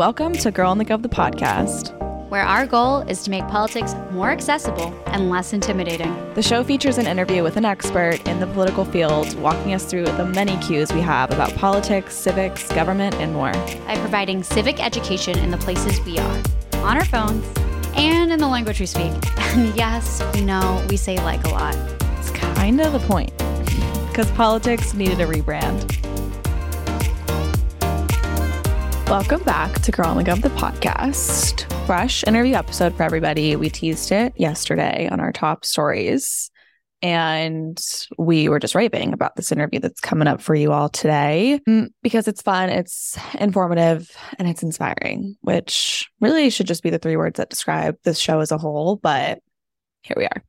Welcome to Girl and the Gov, the podcast, where our goal is to make politics more accessible and less intimidating. The show features an interview with an expert in the political field, walking us through the many cues we have about politics, civics, government, and more. By providing civic education in the places we are, on our phones, and in the language we speak. And yes, we know we say like a lot. It's kind of the point, because politics needed a rebrand. Welcome back to Girl and the Gov, the podcast. Fresh interview episode for everybody. We teased it yesterday on our top stories. And we were just raving about this interview that's coming up for you all today mm, because it's fun, it's informative, and it's inspiring, which really should just be the three words that describe this show as a whole. But here we are.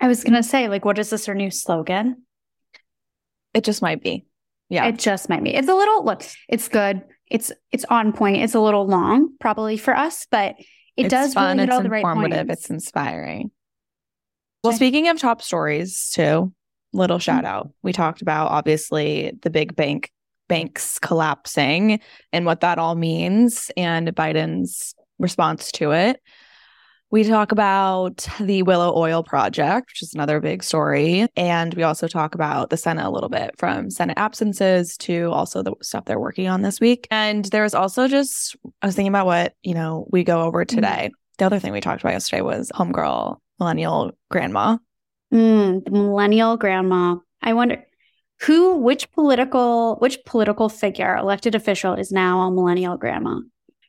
I was going to say, like, what is this our new slogan? It just might be. Yeah. It just might be. It's a little, look, it's good it's it's on point. It's a little long, probably for us, but it it's does fun. Really it's all the right informative. points. It's inspiring. Well, speaking of top stories, too, little Mm-hmm. shout out. We talked about obviously the big bank banks collapsing and what that all means, and Biden's response to it. We talk about the Willow Oil Project, which is another big story. And we also talk about the Senate a little bit from Senate absences to also the stuff they're working on this week. And there's also just, I was thinking about what, you know, we go over today. The other thing we talked about yesterday was homegirl, millennial grandma. Mm, millennial grandma. I wonder who, which political, which political figure, elected official is now a millennial grandma.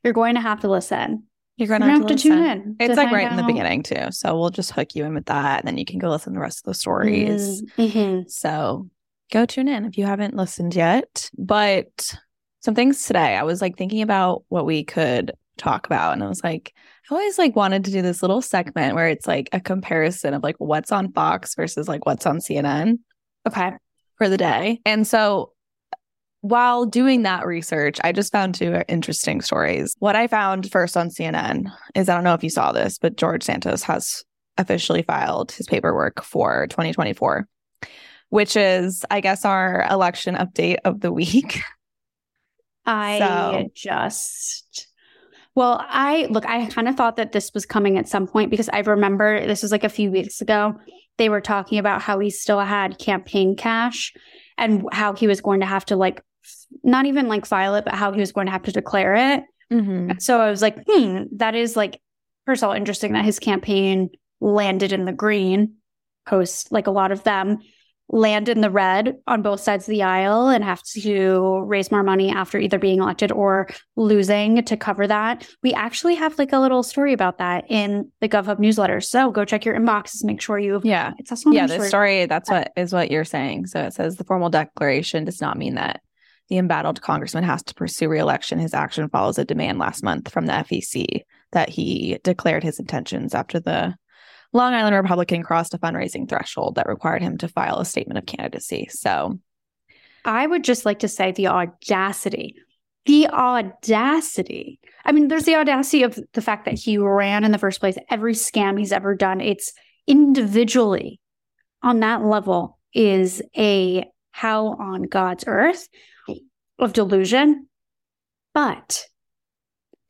You're going to have to listen. You're going to gonna have to, tune in. It's to like right in the beginning too. So we'll just hook you in with that, and then you can go listen to the rest of the stories. Mm, mhm. So go tune in if you haven't listened yet. But some things today, I was like thinking about what we could talk about, and I was like, I always like wanted to do this little segment where it's like a comparison of like what's on Fox versus like what's on CNN Okay. for the day. And so while doing that research, I just found two interesting stories. What I found first on CNN is I don't know if you saw this, but George Santos has officially filed his paperwork for 2024, which is, I guess, our election update of the week. I So- just well, I look, I kind of thought that this was coming at some point because I remember this was like a few weeks ago. They were talking about how he still had campaign cash and how he was going to have to like not even like file it, but how he was going to have to declare it. Mm-hmm. So I was like, hmm, that is like first of all interesting that his campaign landed in the green post like a lot of them land in the red on both sides of the aisle and have to raise more money after either being elected or losing to cover that. We actually have like a little story about that in the GovHub newsletter. So go check your inboxes, make sure you Yeah. it's also Yeah, the story, that's what is what you're saying. So it says the formal declaration does not mean that the embattled congressman has to pursue reelection. His action follows a demand last month from the FEC that he declared his intentions after the Long Island Republican crossed a fundraising threshold that required him to file a statement of candidacy. So I would just like to say the audacity. The audacity. I mean, there's the audacity of the fact that he ran in the first place. Every scam he's ever done, it's individually on that level is a how on God's earth of delusion. But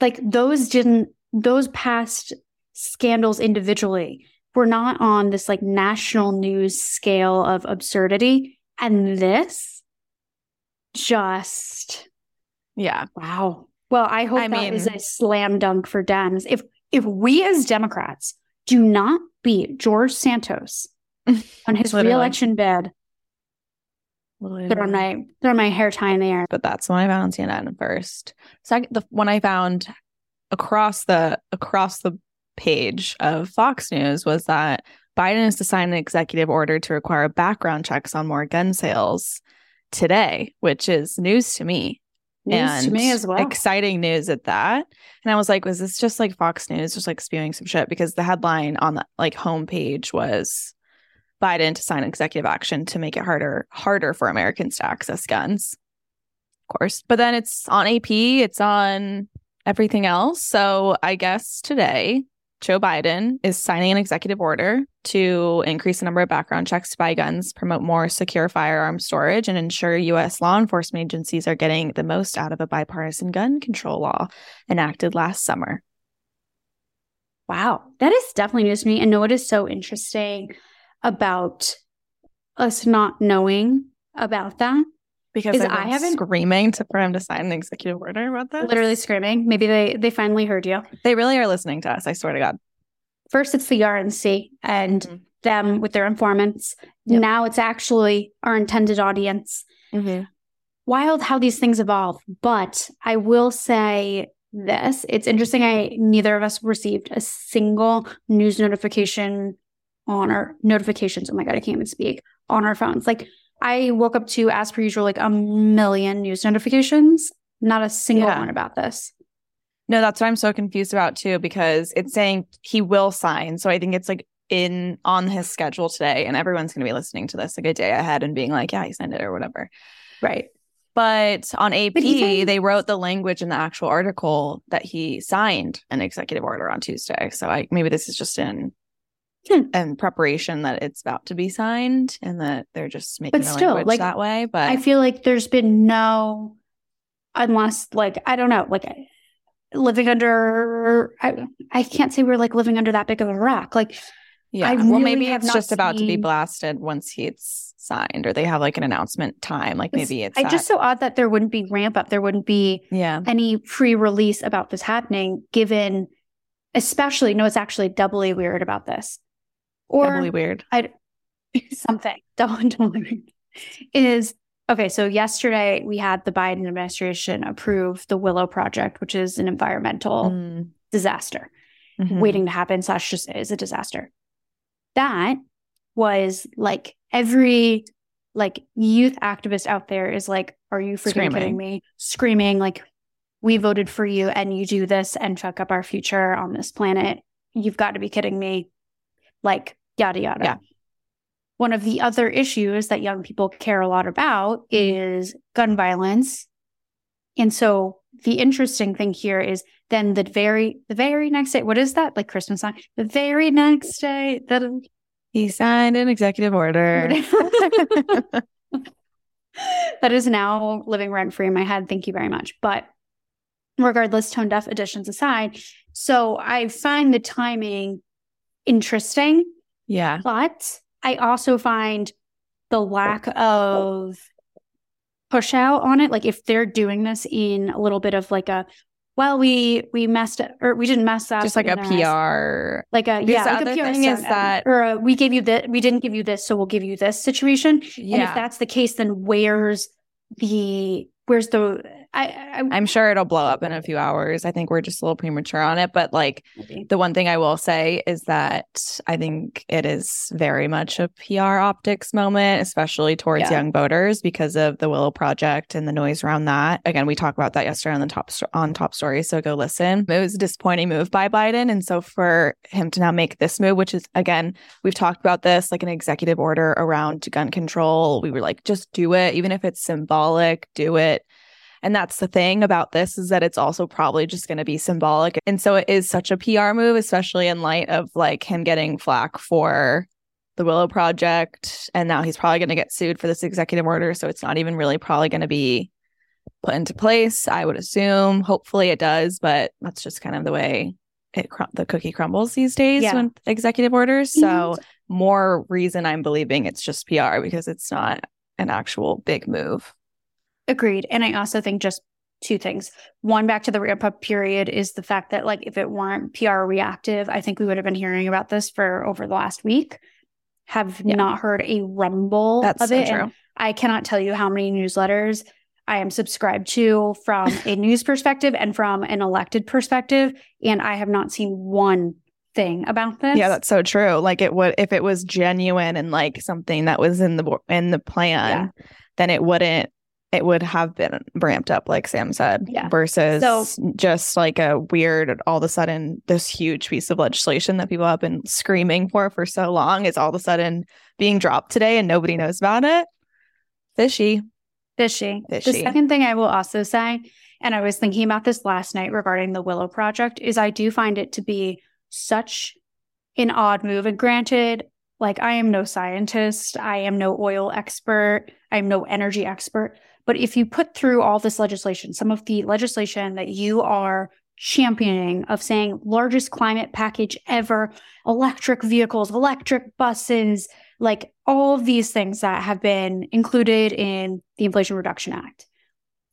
like those didn't, those past scandals individually were not on this like national news scale of absurdity. And this just yeah. wow. Well, I hope I that is mean- a slam dunk for Dems. If if we as Democrats do not beat George Santos on his reelection bid, throw my throw my hair tie in the air. but that's the one I found CNN first. Second, the one I found across the across the page of Fox News was that Biden is to sign an executive order to require background checks on more gun sales today, which is news to me. News to me as well. Exciting news at that. And I was like, was this just like Fox News just like spewing some shit? Because the headline on the like homepage was Biden to sign executive action to make it harder harder for Americans to access guns. Of course. But then it's on AP, it's on everything else. So I guess today Joe Biden is signing an executive order to increase the number of background checks to buy guns, promote more secure firearm storage, and ensure U.S. law enforcement agencies are getting the most out of a bipartisan gun control law enacted last summer. Wow, that is definitely news to me. And know what is so interesting about us not knowing about that? Because I haven't- screaming to, for him to sign an executive order about that. Literally screaming. Maybe they they finally heard you. They really are listening to us. I swear to God. First, it's the RNC and Mhm. them with their informants. Yep. Now it's actually our intended audience. Wild how these things evolve. But I will say this it's interesting. I neither of us received a single news notification on our notifications. Oh my God, I can't even speak on our phones. Like I woke up to, as per usual, like a million news notifications, not a single Yeah. one about this. No, that's what I'm so confused about too, because it's saying he will sign. So I think it's like in on his schedule today, and everyone's going to be listening to this like a day ahead and being like, yeah, he signed it or whatever. Right. But on AP, But even- they wrote the language in the actual article that he signed an executive order on Tuesday. So I maybe this is just in In preparation that it's about to be signed and that they're just making But still, like, that way. But I feel like there's been no, unless like I don't know, like living under. I I can't say we're like living under that big of a rock. Like yeah, I well, really maybe it's just about to be blasted once he's signed, or they have like an announcement time. Like maybe it's I at- just so odd that there wouldn't be ramp up. There wouldn't be yeah. any pre-release about this happening. Given, especially no, it's actually doubly weird about this, or Doubly weird. something double doubly weird is okay. So yesterday we had the Biden administration approve the Willow Project, which is an environmental Mm, disaster. mhm. waiting to happen slash just is a disaster that was like every like youth activist out there is like are you freaking Screaming. kidding me screaming like we voted for you and you do this and fuck up our future on this planet you've got to be kidding me like yada yada Yeah. one of the other issues that young people care a lot about mm-hmm. is gun violence and so the interesting thing here is then the very the very next day, what is that? Like Christmas song? The very next day that He signed an executive order. that is now living rent free in my head. Thank you very much. But regardless, tone deaf additions aside, so I find the timing interesting, yeah. but I also find the lack of push out on it. Like if they're doing this in a little bit of like a well, we we messed up or we didn't mess up. Just like a PR. like a Because yeah. the like a other thing is uh, that- or a, we gave you that we didn't give you this, so we'll give you this situation. And if that's the case, then where's the where's the I, I I'm sure it'll blow up in a few hours. I think we're just a little premature on it. But like maybe. the one thing I will say is that I think it is very much a PR optics moment, especially towards Yeah. young voters because of the Willow Project and the noise around that. Again, we talked about that yesterday on the top on top story, so go listen. It was a disappointing move by Biden, and so for him to now make this move, which is again, we've talked about this like an executive order around gun control. We were like, just do it, even if it's symbolic, do it. And that's the thing about this is that it's also probably just going to be symbolic. And so it is such a PR move, especially in light of like him getting flack for the Willow Project. And now he's probably going to get sued for this executive order. So it's not even really probably going to be put into place, I would assume. Hopefully it does, but that's just kind of the way it cr- the cookie crumbles these days Yeah. with executive orders. So more reason I'm believing it's just PR because it's not an actual big move. Agreed. And I also think just two things. One, back to the ramp up period, is the fact that, like, if it weren't PR reactive, I think we would have been hearing about this for over the last week. Have Yeah. not heard a rumble That's of so it. true. And I cannot tell you how many newsletters I am subscribed to from a news perspective and from an elected perspective. And I have not seen one thing about this. Yeah, that's so true. Like it would if it was genuine and like something that was in the in the plan, then it wouldn't it would have been ramped up like Sam said. Yeah. Versus So- just like a weird all of a sudden this huge piece of legislation that people have been screaming for for so long is all of a sudden being dropped today and nobody knows about it. Fishy. Fishy. Fishy. The second thing I will also say, and I was thinking about this last night regarding the Willow Project, is I do find it to be such an odd move. And granted, like I am no scientist, I am no oil expert, I am no energy expert. But if you put through all this legislation, some of the legislation that you are championing of saying largest climate package ever, electric vehicles, electric buses, like all of these things that have been included in the Inflation Reduction Act.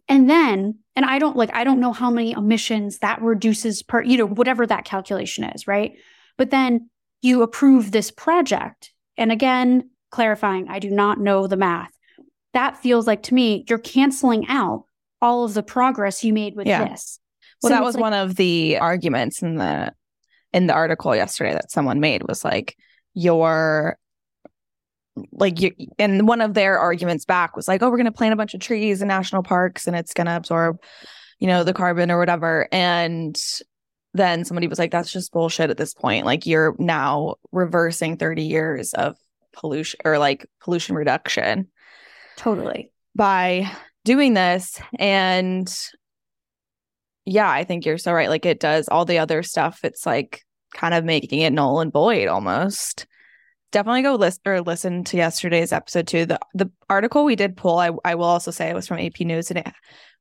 And then, and I don't like, I don't know how many emissions that reduces per, you know, whatever that calculation is, right? But then you approve this project. And again, clarifying, I do not know the math. That feels like to me, you're canceling out all of the progress you made with Yeah. this. Well, So that was like- one of the arguments in the in the article yesterday that someone made was like your like you and one of their arguments back was like, oh, we're gonna plant a bunch of trees in national parks and it's gonna absorb, you know, the carbon or whatever. And then somebody was like, that's just bullshit at this point. Like you're now reversing 30 years of pollution or like pollution reduction Totally. by doing this and yeah i think you're so right. Like it does all the other stuff it's like kind of making it null and void almost. Definitely go list or listen to yesterday's episode too. The the article we did pull i, I will also say it was from ap news and it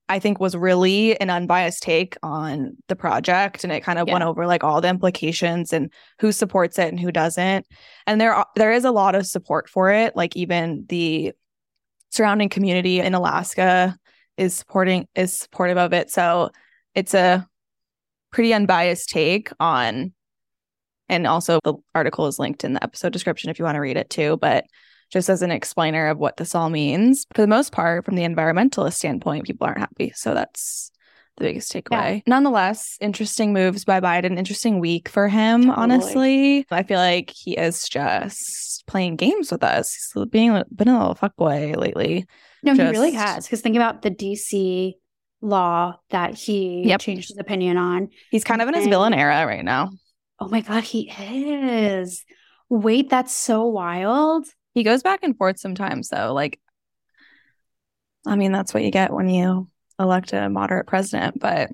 i think was really an unbiased take on the project and it kind of went over like all the implications and who supports it and who doesn't. And there are, there is a lot of support for it like even the surrounding community in Alaska is supporting is supportive of it. So it's a pretty unbiased take on and also the article is linked in the episode description if you want to read it too, but just as an explainer of what this all means. For the most part, from the environmentalist standpoint, people aren't happy. So that's the biggest takeaway. Nonetheless, interesting moves by Biden, interesting week for him, Totally. honestly. I feel like he is just playing games with us. He's being been a little fuckboy lately. No, he really has. Because think about the DC law that he Yep. changed his opinion on. He's kind of in his And- villain era right now. Oh my God, he is. Wait, that's so wild. He goes back and forth sometimes though. Like I mean, that's what you get when you elect a moderate president, but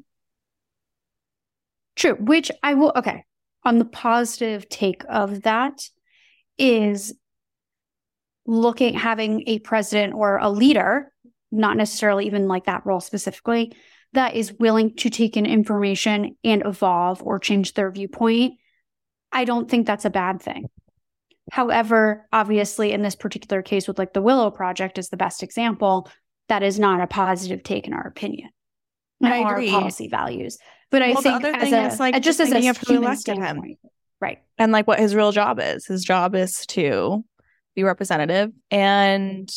True, which I will, okay. On the positive take of that is looking, having a president or a leader, not necessarily even like that role specifically, that is willing to take in information and evolve or change their viewpoint. I don't think that's a bad thing. However, obviously, in this particular case, with like the Willow Project is the best example, that is not a positive take in our opinion. and I our agree. policy values. But I Well, the think other as thing a, is, like, just as a of who elected him. Right. and like what his real job is. His job is to be representative and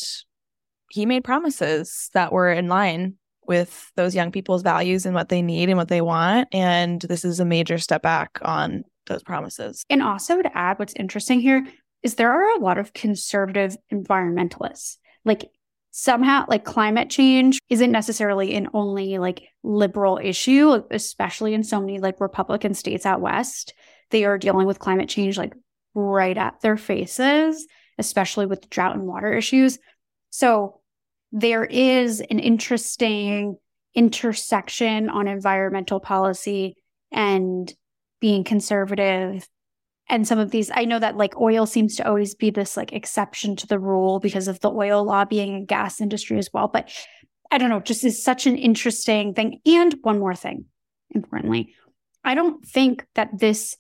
he made promises that were in line with those young people's values and what they need and what they want and this is a major step back on those promises. And also to add, what's interesting here is there are a lot of conservative environmentalists. Like somehow, like climate change isn't necessarily an only like liberal issue, especially in so many like Republican states out west. They are dealing with climate change like right at their faces, especially with drought and water issues. So there is an interesting intersection on environmental policy and being conservative and some of these i know that like oil seems to always be this like exception to the rule because of the oil lobbying and gas industry as well but i don't know just is such an interesting thing. And one more thing importantly i don't think that this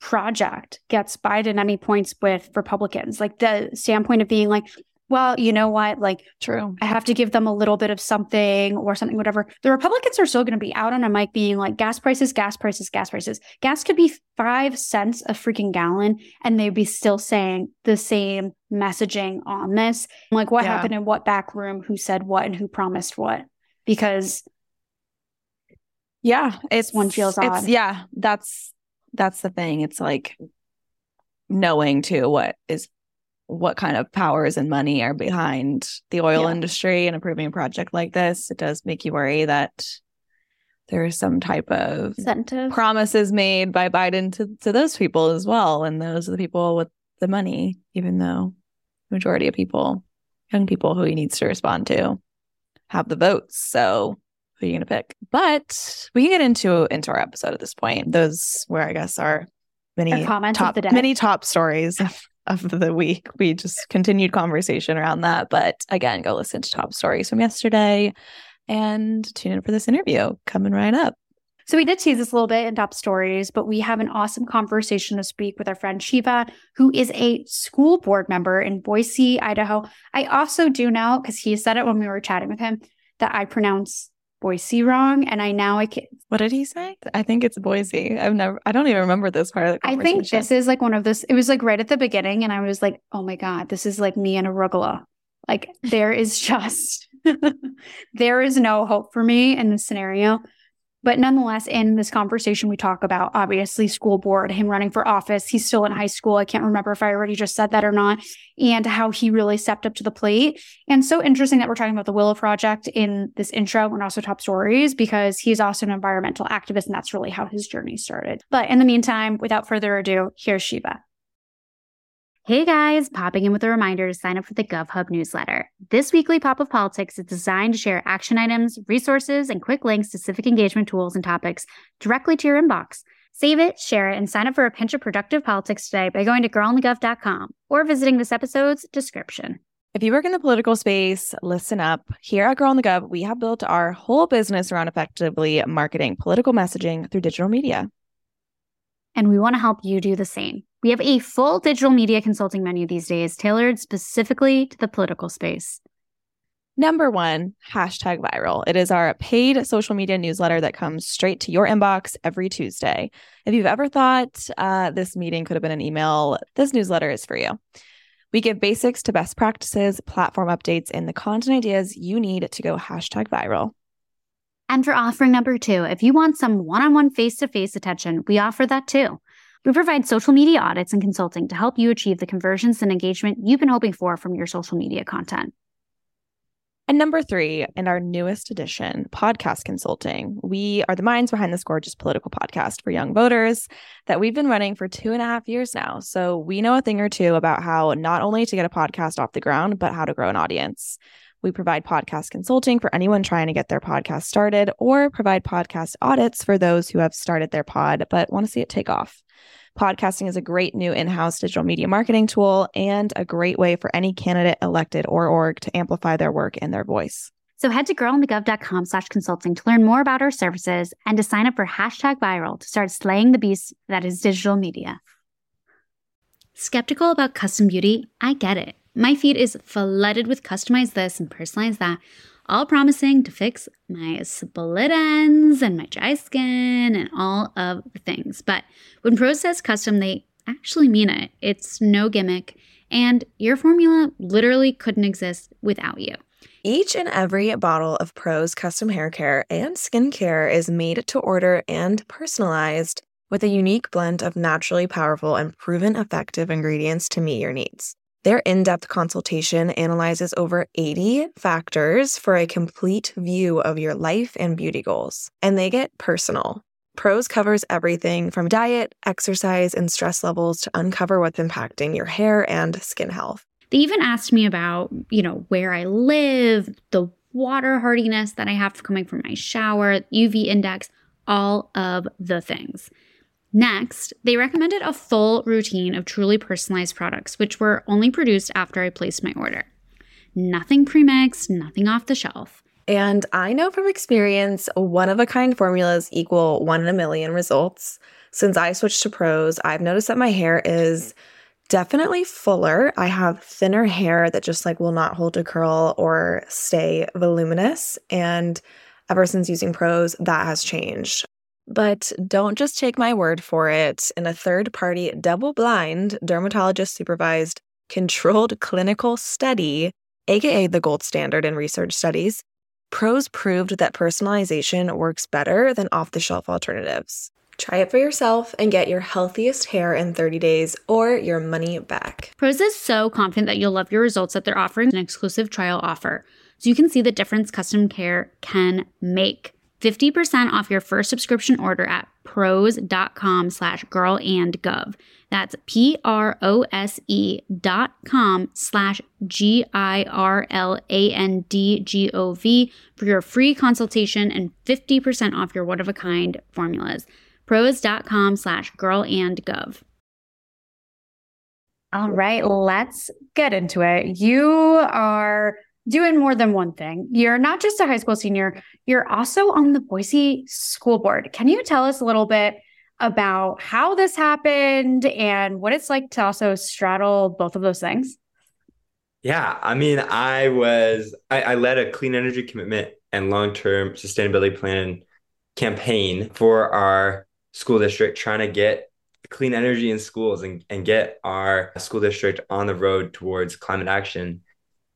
project gets biden any points with republicans like the standpoint of being like well you know what like True. I have to give them a little bit of something or something, whatever. The Republicans are still going to be out on a mic being like, gas prices, gas prices, gas prices. Gas could be five cents a freaking gallon, and they'd be still saying the same messaging on this. Like, what Yeah. happened in what back room, who said what, and who promised what? Because Yeah, it's one feels it's odd. yeah, that's that's the thing. It's like knowing too what is what kind of powers and money are behind the oil Yeah. industry and approving a project like this. It does make you worry that there is some type of incentive. promises made by Biden to, to those people as well. And those are the people with the money, even though the majority of people, young people who he needs to respond to, have the votes. So who are you gonna pick? But we can get into into our episode at this point. Those were, I guess, our many top of the day. many top stories of, of the week. We just continued conversation around that. But again, go listen to top stories from yesterday and tune in for this interview coming right up. So we did tease this a little bit in top stories, but we have an awesome conversation this week with our friend Shiva, who is a school board member in Boise, Idaho. I also do know because he said it when we were chatting with him that I pronounce Boise wrong, and I now I can. What did he say? I think it's Boise. I've never I don't even remember this part of the I think this is like one of this. It was like right at the beginning, and I was like, "Oh my god, this is like me and arugula." Like there is just there is no hope for me in this scenario. But nonetheless, in this conversation, we talk about obviously school board, him running for office. He's still in high school. I can't remember if I already just said that or not, and how he really stepped up to the plate. And so interesting that we're talking about the Willow Project in this intro and also top stories because he's also an environmental activist, and that's really how his journey started. But in the meantime, without further ado, here's Shiva. Hey guys, popping in with a reminder to sign up for the GovHub newsletter. This weekly pop of politics is designed to share action items, resources, and quick links to civic engagement tools and topics directly to your inbox. Save it, share it, and sign up for a pinch of productive politics today by going to girlandthegov.com or visiting this episode's description. If you work in the political space, listen up. Here at Girl and the Gov, we have built our whole business around effectively marketing political messaging through digital media. And we want to help you do the same. We have a full digital media consulting menu these days tailored specifically to the political space. Number one, hashtag viral. It is our paid social media newsletter that comes straight to your inbox every Tuesday. If you've ever thought uh, this meeting could have been an email, this newsletter is for you. We give basics to best practices, platform updates, and the content ideas you need to go hashtag viral. And for offering number two, if you want some one on one face to face attention, we offer that too. We provide social media audits and consulting to help you achieve the conversions and engagement you've been hoping for from your social media content. And number three, in our newest edition, podcast consulting. We are the minds behind this gorgeous political podcast for young voters that we've been running for two and a half years now. So we know a thing or two about how not only to get a podcast off the ground, but how to grow an audience. We provide podcast consulting for anyone trying to get their podcast started or provide podcast audits for those who have started their pod but want to see it take off. Podcasting is a great new in house digital media marketing tool and a great way for any candidate, elected, or org to amplify their work and their voice. So head to girlandthegov.com slash consulting to learn more about our services and to sign up for hashtag viral to start slaying the beast that is digital media. Skeptical about custom beauty? I get it. My feed is flooded with customized this and personalized that, all promising to fix my split ends and my dry skin and all of the things. But when Prose says custom, they actually mean it. It's no gimmick, and your formula literally couldn't exist without you. Each and every bottle of Prose custom hair care and skincare is made to order and personalized with a unique blend of naturally powerful and proven effective ingredients to meet your needs. Their in depth consultation analyzes over 80 factors for a complete view of your life and beauty goals, and they get personal. Prose covers everything from diet, exercise, and stress levels to uncover what's impacting your hair and skin health. They even asked me about, you know, where I live, the water hardiness that I have coming from my shower, UV index, all of the things. Next, they recommended a full routine of truly personalized products, which were only produced after I placed my order. Nothing premixed, nothing off the shelf. And I know from experience, one of a kind formulas equal one in a million results. Since I switched to Prose, I've noticed that my hair is definitely fuller. I have thinner hair that just like will not hold a curl or stay voluminous. And ever since using Prose, that has changed. But don't just take my word for it. In a third party, double blind, dermatologist supervised, controlled clinical study, aka the gold standard in research studies, Prose proved that personalization works better than off the shelf alternatives. Try it for yourself and get your healthiest hair in 30 days or your money back. Prose is so confident that you'll love your results that they're offering an exclusive trial offer so you can see the difference custom care can make. 50% off your first subscription order at prose.com slash girl and gov. That's P-R-O-S-E dot com slash G-I-R-L-A-N-D-G-O-V for your free consultation and 50% off your one-of-a-kind formulas. Prose.com slash girl and gov. All right, let's get into it. You are doing more than one thing. You're not just a high school senior, you're also on the Boise School Board. Can you tell us a little bit about how this happened and what it's like to also straddle both of those things? Yeah, I mean, I was I, I led a clean energy commitment and long-term sustainability plan campaign for our school district trying to get clean energy in schools and, and get our school district on the road towards climate action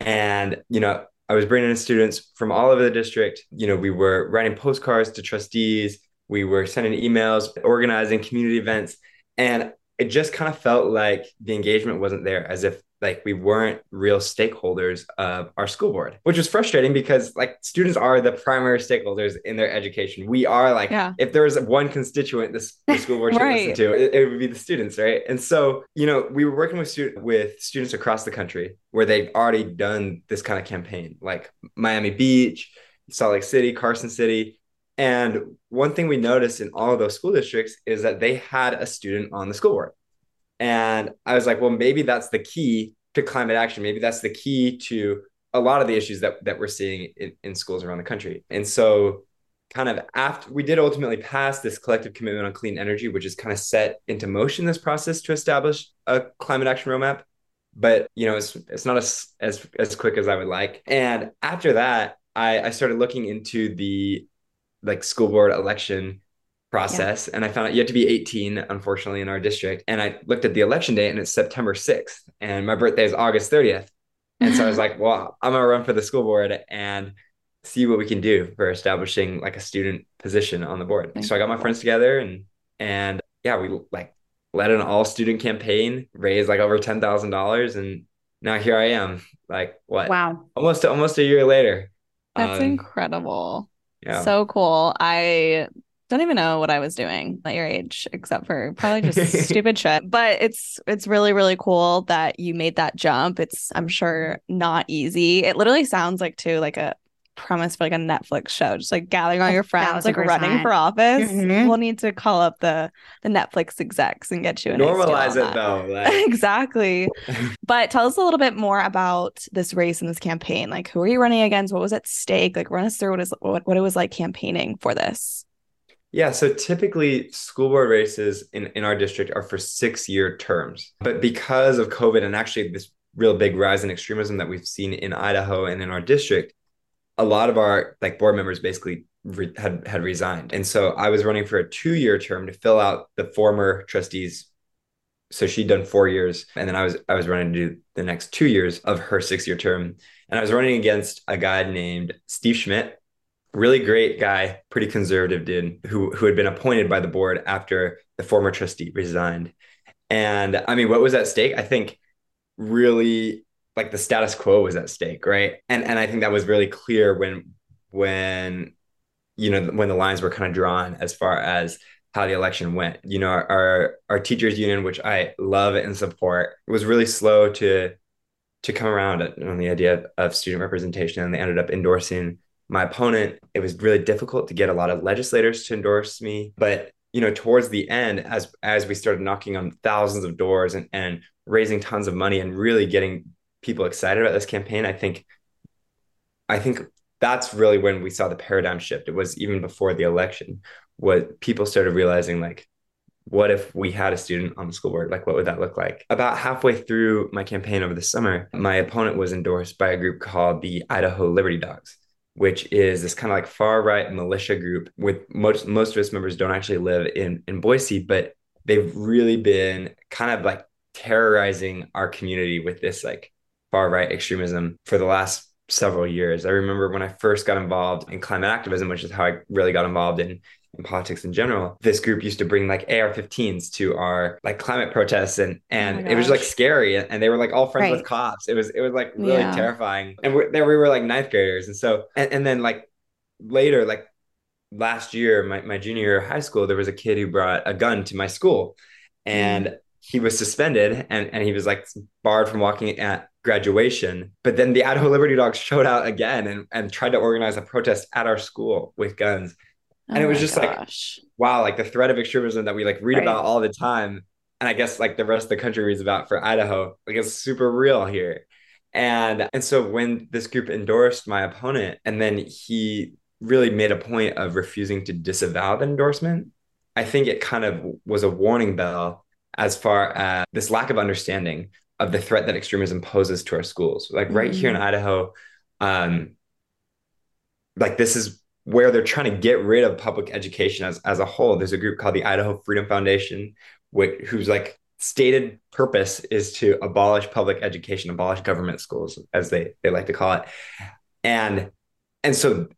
and, you know, I was bringing in students from all over the district. You know, we were writing postcards to trustees, we were sending emails, organizing community events. And it just kind of felt like the engagement wasn't there, as if like we weren't real stakeholders of our school board, which was frustrating because like students are the primary stakeholders in their education. We are like, yeah. if there was one constituent this the school board should right. listen to, it, it, would be the students, right? And so, you know, we were working with student with students across the country where they've already done this kind of campaign, like Miami Beach, Salt Lake City, Carson City. And one thing we noticed in all of those school districts is that they had a student on the school board. And I was like, well, maybe that's the key to climate action. Maybe that's the key to a lot of the issues that, that we're seeing in, in schools around the country. And so, kind of after we did ultimately pass this collective commitment on clean energy, which is kind of set into motion this process to establish a climate action roadmap. But you know, it's it's not as as as quick as I would like. And after that, I, I started looking into the like school board election process yeah. and I found out you have to be 18, unfortunately, in our district. And I looked at the election date and it's September 6th. And my birthday is August 30th. And so I was like, well, I'm gonna run for the school board and see what we can do for establishing like a student position on the board. So I got my friends together and and yeah, we like led an all student campaign, raised like over ten thousand dollars, and now here I am. Like what? Wow. Almost almost a year later. That's um, incredible. Yeah. So cool. I don't even know what I was doing at your age, except for probably just stupid shit. But it's it's really really cool that you made that jump. It's I'm sure not easy. It literally sounds like too like a premise for like a Netflix show, just like gathering all your friends, like running for office. Mm-hmm. We'll need to call up the the Netflix execs and get you an normalize it though. Like... exactly. but tell us a little bit more about this race and this campaign. Like, who are you running against? What was at stake? Like, run us through what is what, what it was like campaigning for this. Yeah, so typically school board races in, in our district are for six year terms. But because of COVID and actually this real big rise in extremism that we've seen in Idaho and in our district, a lot of our like board members basically re- had had resigned. And so I was running for a two year term to fill out the former trustees. So she'd done four years, and then I was I was running to do the next two years of her six year term, and I was running against a guy named Steve Schmidt, really great guy, pretty conservative dude who who had been appointed by the board after the former trustee resigned. And I mean, what was at stake? I think really like the status quo was at stake, right? And and I think that was really clear when when you know when the lines were kind of drawn as far as how the election went. You know, our our teachers union, which I love and support, was really slow to to come around on the idea of student representation, and they ended up endorsing my opponent, it was really difficult to get a lot of legislators to endorse me. But you know, towards the end, as as we started knocking on thousands of doors and, and raising tons of money and really getting people excited about this campaign, I think I think that's really when we saw the paradigm shift. It was even before the election, what people started realizing like, what if we had a student on the school board? Like, what would that look like? About halfway through my campaign over the summer, my opponent was endorsed by a group called the Idaho Liberty Dogs which is this kind of like far right militia group with most most of its members don't actually live in in Boise, but they've really been kind of like terrorizing our community with this like far right extremism for the last several years. I remember when I first got involved in climate activism, which is how I really got involved in in politics in general. This group used to bring like AR-15s to our like climate protests, and and oh it was like scary. And they were like all friends right. with cops. It was it was like really yeah. terrifying. And we, there we were like ninth graders, and so and, and then like later like last year, my, my junior year of high school, there was a kid who brought a gun to my school and mm. he was suspended and, and he was like barred from walking at graduation. But then the Idaho Liberty Dogs showed out again and, and tried to organize a protest at our school with guns. Oh and it was just gosh. like, wow, like the threat of extremism that we like read right. about all the time. And I guess like the rest of the country reads about for Idaho, like it's super real here. And and so when this group endorsed my opponent and then he really made a point of refusing to disavow the endorsement, I think it kind of was a warning bell as far as this lack of understanding of the threat that extremism poses to our schools. Like right mm-hmm. here in mm-hmm. Idaho, um, like this is where they're trying to get rid of public education as, as a whole. There's a group called the Idaho Freedom Foundation, which, whose like stated purpose is to abolish public education, abolish government schools, as they they like to call it. And and so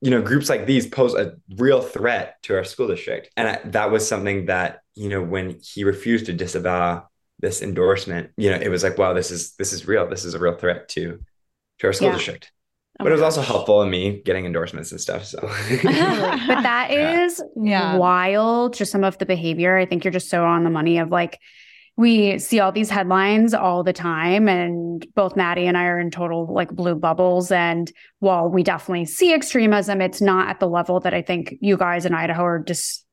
you know groups like these pose a real threat to our school district and I, that was something that you know when he refused to disavow this endorsement you know it was like wow this is this is real this is a real threat to to our school yeah. district oh but it was gosh. also helpful in me getting endorsements and stuff so but that is yeah. wild just some of the behavior i think you're just so on the money of like we see all these headlines all the time and both maddie and i are in total like blue bubbles and while we definitely see extremism it's not at the level that i think you guys in idaho are just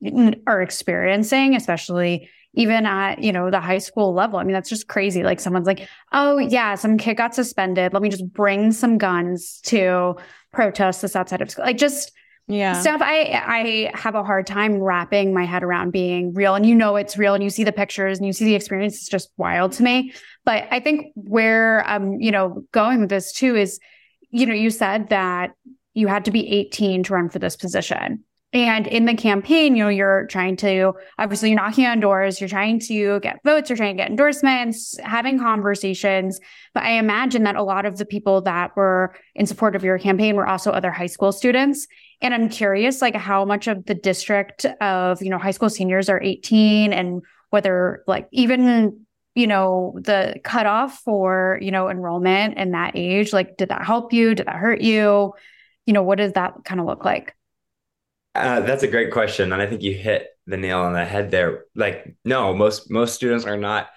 are experiencing especially even at you know the high school level. I mean that's just crazy. Like someone's like oh yeah some kid got suspended. Let me just bring some guns to protest this outside of school. Like just yeah. stuff. I i have a hard time wrapping my head around being real. And you know it's real and you see the pictures and you see the experience. It's just wild to me. But i think where i'm you know going with this too is you know you said that you had to be 18 to run for this position and in the campaign, you know, you're trying to obviously you're knocking on doors, you're trying to get votes, you're trying to get endorsements, having conversations. But I imagine that a lot of the people that were in support of your campaign were also other high school students. And I'm curious, like, how much of the district of, you know, high school seniors are 18 and whether, like, even, you know, the cutoff for, you know, enrollment in that age, like, did that help you? Did that hurt you? You know, what does that kind of look like? Uh, that's a great question, and I think you hit the nail on the head there. Like, no, most most students are not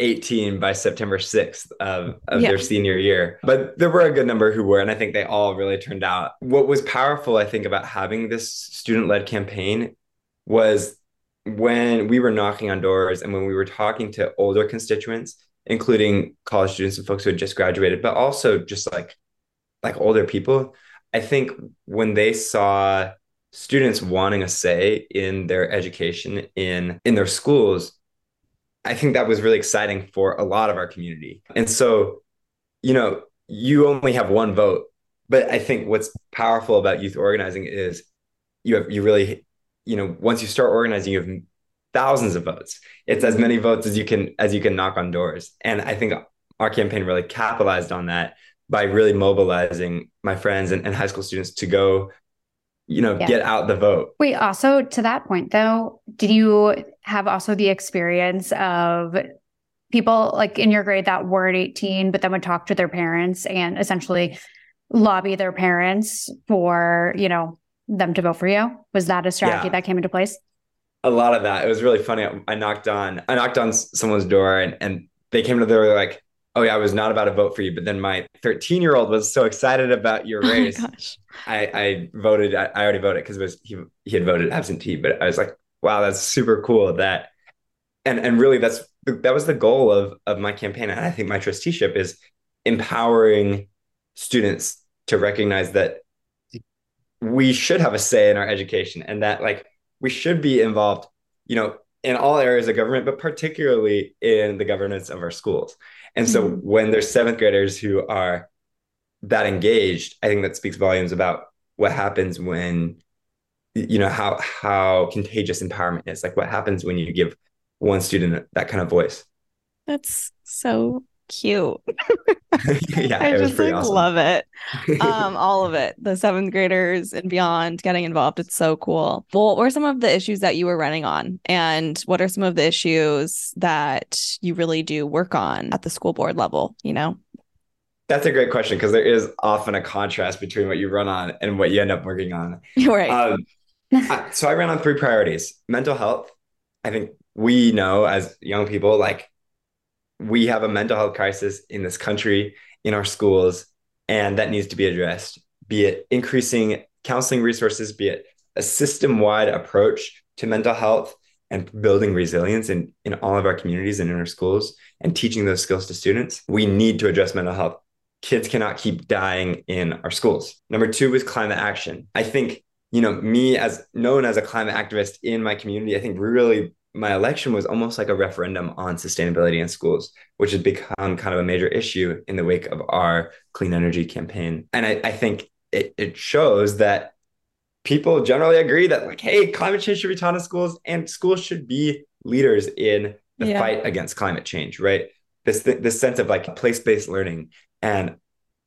18 by September 6th of, of yeah. their senior year, but there were a good number who were, and I think they all really turned out. What was powerful, I think, about having this student led campaign was when we were knocking on doors and when we were talking to older constituents, including college students and folks who had just graduated, but also just like like older people. I think when they saw students wanting a say in their education in in their schools i think that was really exciting for a lot of our community. And so you know you only have one vote but i think what's powerful about youth organizing is you have you really you know once you start organizing you have thousands of votes. It's as many votes as you can as you can knock on doors. And i think our campaign really capitalized on that by really mobilizing my friends and, and high school students to go you know, yeah. get out the vote. Wait, also to that point though, did you have also the experience of people like in your grade that were 18 but then would talk to their parents and essentially lobby their parents for, you know, them to vote for you? Was that a strategy yeah. that came into place? A lot of that. It was really funny. I knocked on I knocked on someone's door and and they came to the door like, oh yeah, I was not about to vote for you, but then my 13 year old was so excited about your oh race. Oh I, I voted. I, I already voted because it was he he had voted absentee, but I was like, wow, that's super cool that, and and really that's that was the goal of of my campaign, and I think my trusteeship is empowering students to recognize that we should have a say in our education and that like we should be involved you know in all areas of government but particularly in the governance of our schools and so mm-hmm. when there's seventh graders who are that engaged, I think that speaks volumes about what happens when you know how how contagious empowerment is. Like what happens when you give one student that kind of voice. That's so cute. yeah, I just like awesome. love it. Um, all of it. The seventh graders and beyond getting involved. It's so cool. Well, what were some of the issues that you were running on? And what are some of the issues that you really do work on at the school board level, you know? That's a great question because there is often a contrast between what you run on and what you end up working on. Right. Um, Uh, so I ran on three priorities mental health. I think we know as young people, like we have a mental health crisis in this country, in our schools, and that needs to be addressed, be it increasing counseling resources, be it a system wide approach to mental health and building resilience in, in all of our communities and in our schools and teaching those skills to students. We need to address mental health. Kids cannot keep dying in our schools. Number two is climate action. I think you know, me as known as a climate activist in my community, I think really my election was almost like a referendum on sustainability in schools, which has become kind of a major issue in the wake of our clean energy campaign. And I, I think it, it shows that people generally agree that like, hey, climate change should be taught in schools and schools should be leaders in the yeah. fight against climate change, right? This, this sense of like place-based learning and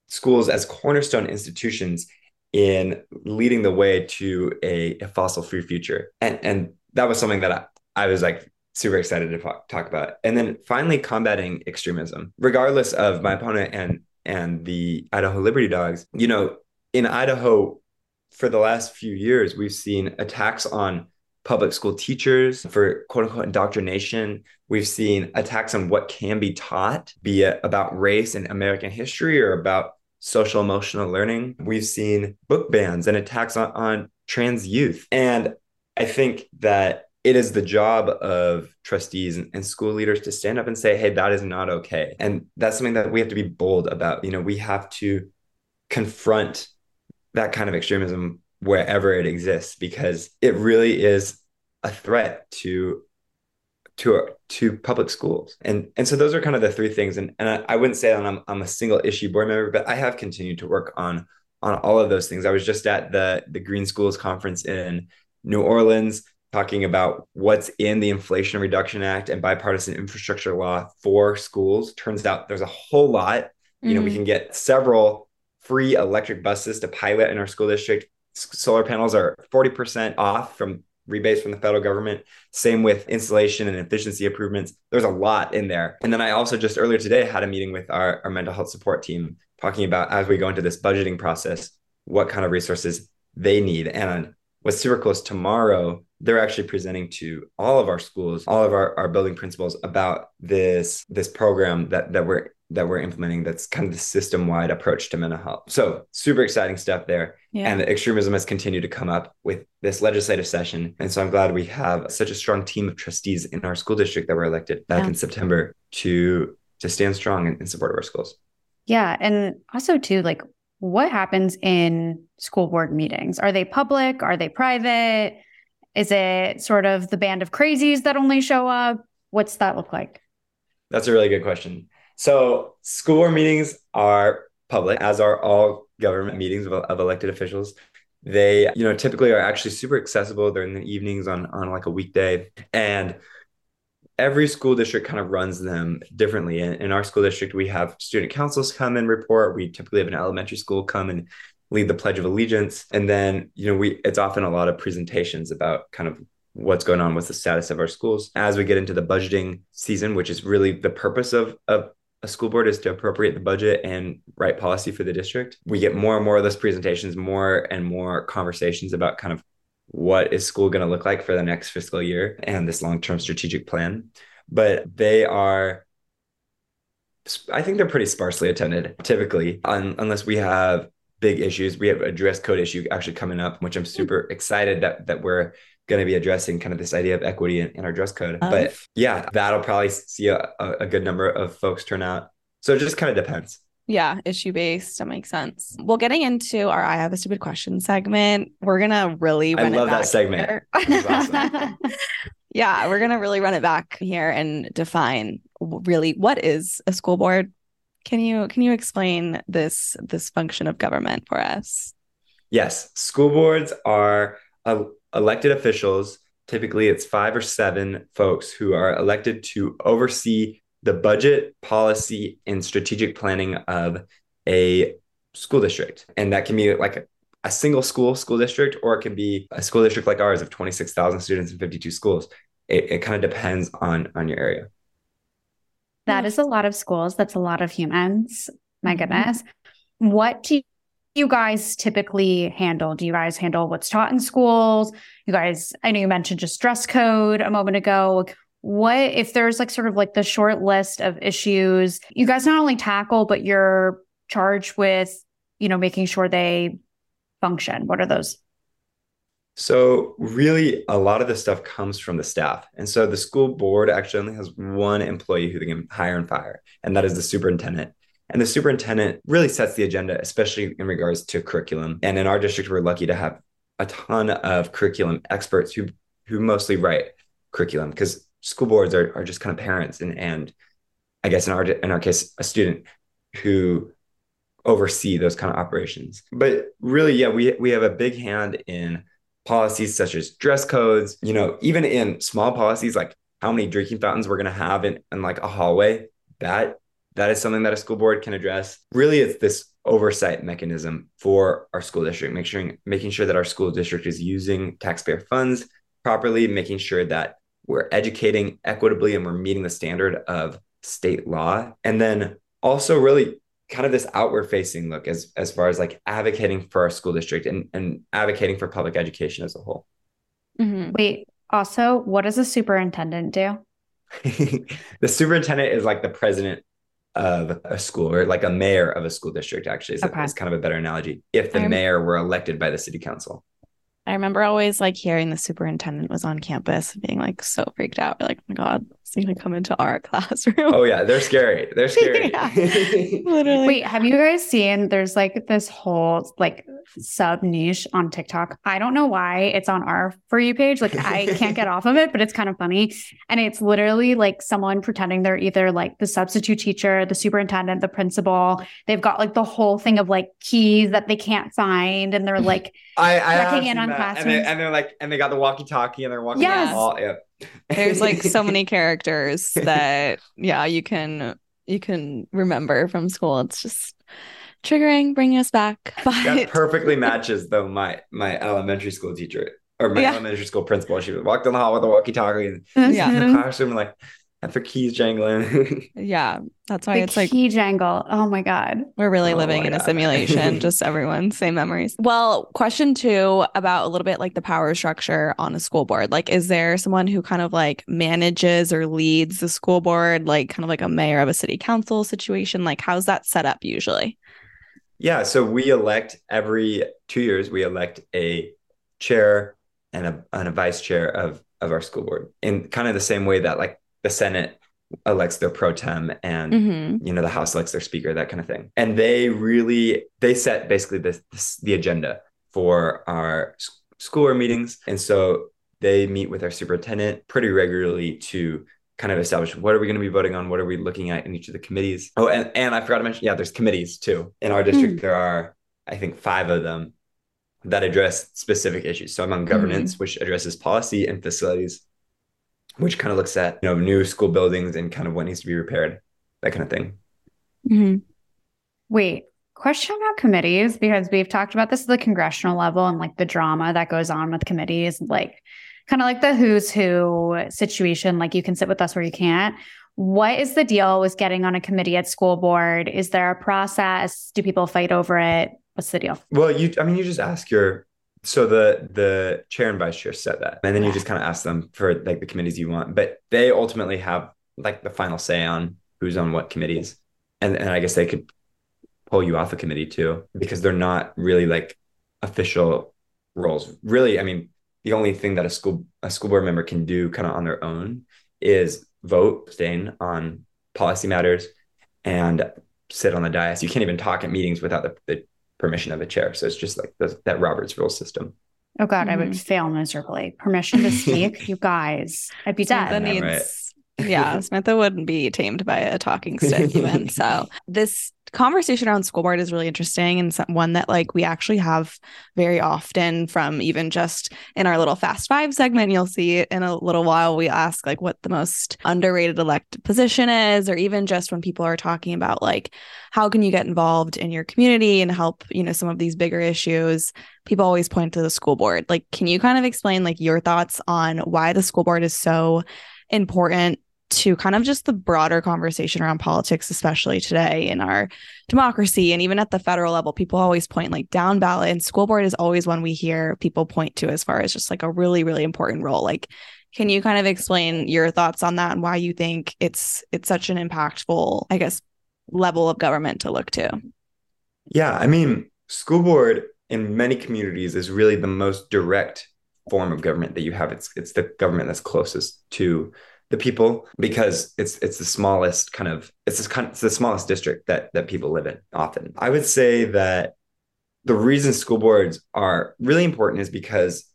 schools as cornerstone institutions in leading the way to a, a fossil free future. And, and that was something that I, I was like super excited to talk about. And then finally, combating extremism, regardless of my opponent and and the Idaho Liberty Dogs. You know, in Idaho, for the last few years, we've seen attacks on public school teachers for quote unquote indoctrination. We've seen attacks on what can be taught, be it about race and American history or about social emotional learning. We've seen book bans and attacks on, on trans youth. And I think that it is the job of trustees and, school leaders to stand up and say, hey, that is not okay. And that's something that we have to be bold about. You know, we have to confront that kind of extremism wherever it exists because it really is a threat to to to public schools. And and so those are kind of the three things. And and I, I wouldn't say that I'm I'm a single issue board member, but I have continued to work on on all of those things. I was just at the the Green Schools conference in New Orleans talking about what's in the Inflation Reduction Act and bipartisan infrastructure law for schools. Turns out there's a whole lot. You mm-hmm. know, we mm-hmm. can get several free electric buses to pilot in our school district. Solar panels are 40% off from rebates from the federal government. Same with installation and efficiency improvements. There's a lot in there. And then I also just earlier today had a meeting with our, our mental health support team talking about as we go into this budgeting process, what kind of resources they need. And what's super close tomorrow, they're actually presenting to all of our schools, all of our, our building principals about this, this program that, that we're that we're implementing that's kind of the system wide approach to mental health. So, super exciting stuff there. Yeah. And the extremism has continued to come up with this legislative session. And so, I'm glad we have such a strong team of trustees in our school district that were elected back yeah. in September to to stand strong in, in support of our schools. Yeah. And also, too, like what happens in school board meetings? Are they public? Are they private? Is it sort of the band of crazies that only show up? What's that look like? That's a really good question. So school board meetings are public, as are all government meetings of, of elected officials. They, you know, typically are actually super accessible. They're in the evenings on on like a weekday, and every school district kind of runs them differently. In, in our school district, we have student councils come and report. We typically have an elementary school come and lead the Pledge of Allegiance, and then you know we it's often a lot of presentations about kind of what's going on with the status of our schools as we get into the budgeting season which is really the purpose of of a school board is to appropriate the budget and write policy for the district. We get more and more of those presentations, more and more conversations about kind of what is school going to look like for the next fiscal year and this long-term strategic plan. But they are I think they're pretty sparsely attended typically, un- unless we have big issues. We have a dress code issue actually coming up, which I'm super excited that that we're going to be addressing kind of this idea of equity in, in our dress code. Um, but yeah, that'll probably see a, a good number of folks turn out. So it just kind of depends. Yeah, issue based. That makes sense. Well, getting into our I have a stupid question segment, we're gonna really I love that segment. awesome. yeah, we're gonna really run it back here and define really what is a school board. Can you can you explain this this function of government for us? Yes, school boards are a elected officials, typically it's five or seven folks who are elected to oversee the budget, policy, and strategic planning of a school district. And that can be like a, a single school school district, or it can be a school district like ours of 26,000 students and 52 schools. It, it kind of depends on on your area. That is a lot of schools. That's a lot of humans. My mm-hmm. goodness. What do you guys typically handle? Do you guys handle what's taught in schools? You guys, I know you mentioned just dress code a moment ago. What if there's like sort of like the short list of issues you guys not only tackle, but you're charged with, you know, making sure they function? What are those? So, really, a lot of the stuff comes from the staff. And so the school board actually only has one employee who they can hire and fire, and that is the superintendent. And the superintendent really sets the agenda, especially in regards to curriculum. And in our district, we're lucky to have a ton of curriculum experts who who mostly write curriculum because school boards are, are just kind of parents and and I guess in our in our case, a student who oversee those kind of operations. But really, yeah, we we have a big hand in policies such as dress codes, you know, even in small policies like how many drinking fountains we're going to have in, in like a hallway, that that is something that a school board can address. Really, it's this oversight mechanism for our school district, making sure, making sure that our school district is using taxpayer funds properly, making sure that we're educating equitably and we're meeting the standard of state law. And then also really kind of this outward facing look as as far as like advocating for our school district and, and advocating for public education as a whole. Mm-hmm. Wait, also, what does a superintendent do? the superintendent is like the president of a school or like a mayor of a school district actually is, okay. is kind of a better analogy if the mayor were elected by the city council I remember always like hearing the superintendent was on campus being like so freaked out. We're like, oh my God, is gonna come into our classroom? Oh yeah, they're scary. They're scary. Literally. Wait, have you guys seen there's like this whole like sub niche on TikTok? I don't know why it's on our for you page. Like I can't get off of it, but it's kind of funny. And it's literally like someone pretending they're either like the substitute teacher, the superintendent, the principal. They've got like the whole thing of like keys that they can't find, and they're like I, I checking in on classrooms. And, they, are like, and they got the walkie-talkie, and they're walking. Yes. All, yeah. There's like so many characters that yeah, you can you can remember from school. It's just triggering, bringing us back. But that perfectly matches though my my elementary school teacher or my yeah. elementary school principal. She would walk down the hall with a walkie-talkie and mm-hmm. yeah. in the classroom like and for keys jangling. yeah, that's why the it's like key jangle. Oh my god, we're really oh living in god. a simulation. just everyone, same memories. Well, question two about a little bit like the power structure on a school board. Like, is there someone who kind of like manages or leads the school board, like kind of like a mayor of a city council situation? Like, how's that set up usually? Yeah, so we elect every two years. We elect a chair and a and a vice chair of of our school board in kind of the same way that like the Senate elects their pro tem and mm-hmm. you know the house elects their speaker that kind of thing and they really they set basically this, this the agenda for our school board meetings and so they meet with our superintendent pretty regularly to kind of establish what are we going to be voting on what are we looking at in each of the committees oh and, and i forgot to mention yeah there's committees too in our district mm. there are i think five of them that address specific issues so among governance mm. which addresses policy and facilities which kind of looks at you know new school buildings and kind of what needs to be repaired, that kind of thing. Mm-hmm. Wait, question about committees because we've talked about this at the congressional level and like the drama that goes on with committees, like kind of like the who's who situation. Like you can sit with us or you can't. What is the deal with getting on a committee at school board? Is there a process? Do people fight over it? What's the deal? Well, you, I mean, you just ask your so the the chair and vice chair set that. And then you just kind of ask them for like the committees you want. But they ultimately have like the final say on who's on what committees. And, and i guess they could pull you off a committee too because they're not really like official roles. Really i mean the only thing that a school a school board member can do kind of on their own is vote abstain on policy matters and sit on the dais. You can't even talk at meetings without the, the permission of a chair. So it's just like the, that Robert's rule system. Oh God, mm-hmm. I would mm-hmm. fail miserably. Permission to speak, you guys, I'd be dead. Needs, right. Yeah, Samantha wouldn't be tamed by a talking stick even. So. This conversation around school board is really interesting and one that like we actually have very often from even just in our little fast five segment. You'll see in a little while we ask like what the most underrated elected position is or even just when people are talking about like how can you get involved in your community and help you know some of these bigger issues. People always point to the school board. Like can you kind of explain like your thoughts on why the school board is so important to kind of just the broader conversation around politics, especially today in our democracy and even at the federal level, people always point like down ballot and school board is always one we hear people point to as far as just like a really, really important role. Like, can you kind of explain your thoughts on that and why you think it's it's such an impactful, I guess, level of government to look to? Yeah, I mean, school board in many communities is really the most direct form of government that you have. It's it's the government that's closest to the people because it's it's the smallest kind of it's this kind of, it's the smallest district that that people live in often. I would say that the reason school boards are really important is because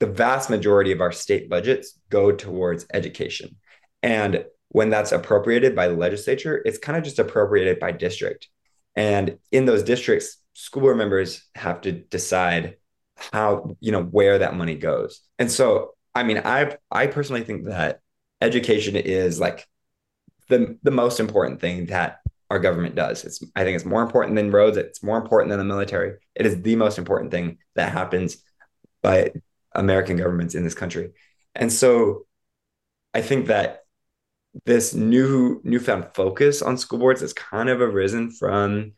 the vast majority of our state budgets go towards education. And when that's appropriated by the legislature, it's kind of just appropriated by district. And in those districts, school board members have to decide how, you know, where that money goes. And so, I mean, I I personally think that education is like the the most important thing that our government does. It's I think it's more important than roads. It's more important than the military. It is the most important thing that happens by American governments in this country. And so I think that this new newfound focus on school boards has kind of arisen from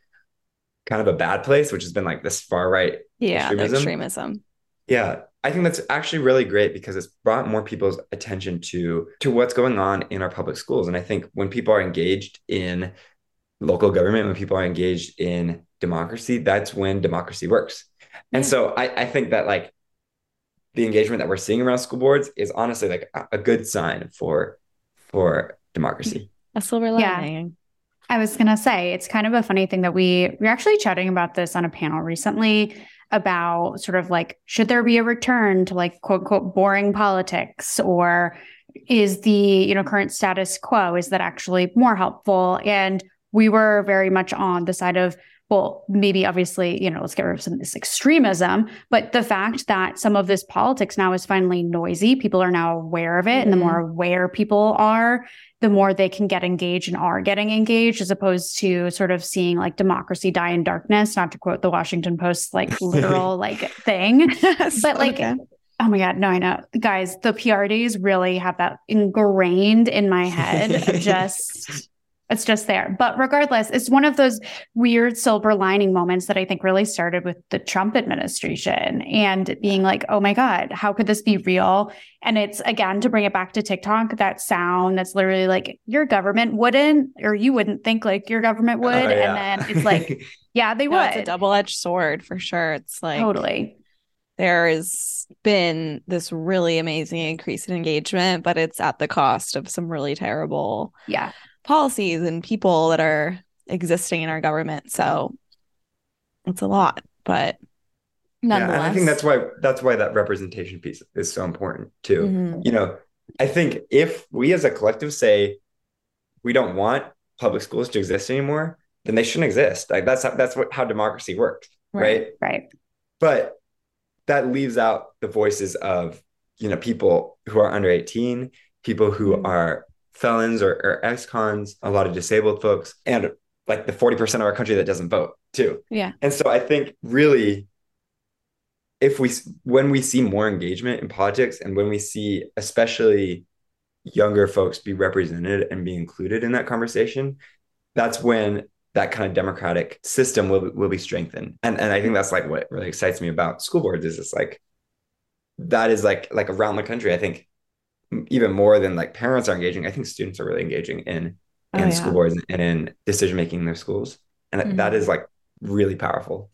kind of a bad place, which has been like this far right yeah extremism. extremism. Yeah, I think that's actually really great because it's brought more people's attention to to what's going on in our public schools. And I think when people are engaged in local government, when people are engaged in democracy, that's when democracy works. And so I, I think that like the engagement that we're seeing around school boards is honestly like a, a good sign for for democracy. A silver lining. Yeah. I was gonna say it's kind of a funny thing that we we are actually chatting about this on a panel recently about sort of like should there be a return to like quote unquote boring politics? Or is the you know current status quo is that actually more helpful? And we were very much on the side of well, maybe obviously, you know, let's get rid of some of this extremism, but the fact that some of this politics now is finally noisy, people are now aware of it. Mm-hmm. And the more mm-hmm. aware people are, the more they can get engaged and are getting engaged, as opposed to sort of seeing like democracy die in darkness, not to quote the Washington Post, like literal like thing. but like, okay. Oh my God. No, I know. Guys, the PR days really have that ingrained in my head. just it's just there. But regardless, it's one of those weird silver lining moments that I think really started with the Trump administration and being like, oh my God, how could this be real? And it's again to bring it back to TikTok, that sound that's literally like your government wouldn't, or you wouldn't think like your government oh, would. Oh, yeah. And then it's like, yeah, they would. It's a double edged sword for sure. It's like totally. There's been this really amazing increase in engagement, but it's at the cost of some really terrible yeah policies and people that are existing in our government. So it's a lot, but nonetheless. Yeah, I think that's why that's why that representation piece is so important too. Mm-hmm. You know, I think if we as a collective say we don't want public schools to exist anymore, then they shouldn't exist. Like that's how, that's what how democracy works, right? Right. right. But that leaves out the voices of you know people who are under 18 people who mm-hmm. are felons or, or ex-cons, a lot of disabled folks, and like the 40% of our country that doesn't vote too. Yeah. And so I think really if we when we see more engagement in politics and when we see especially younger folks be represented and be included in that conversation, that's when that kind of democratic system will, will be strengthened. And and I think that's like what really excites me about school boards is it's like that is like like around the country. I think even more than like parents are engaging, I think students are really engaging in oh, in yeah. school boards and in decision making in their schools, and mm-hmm. that is like really powerful.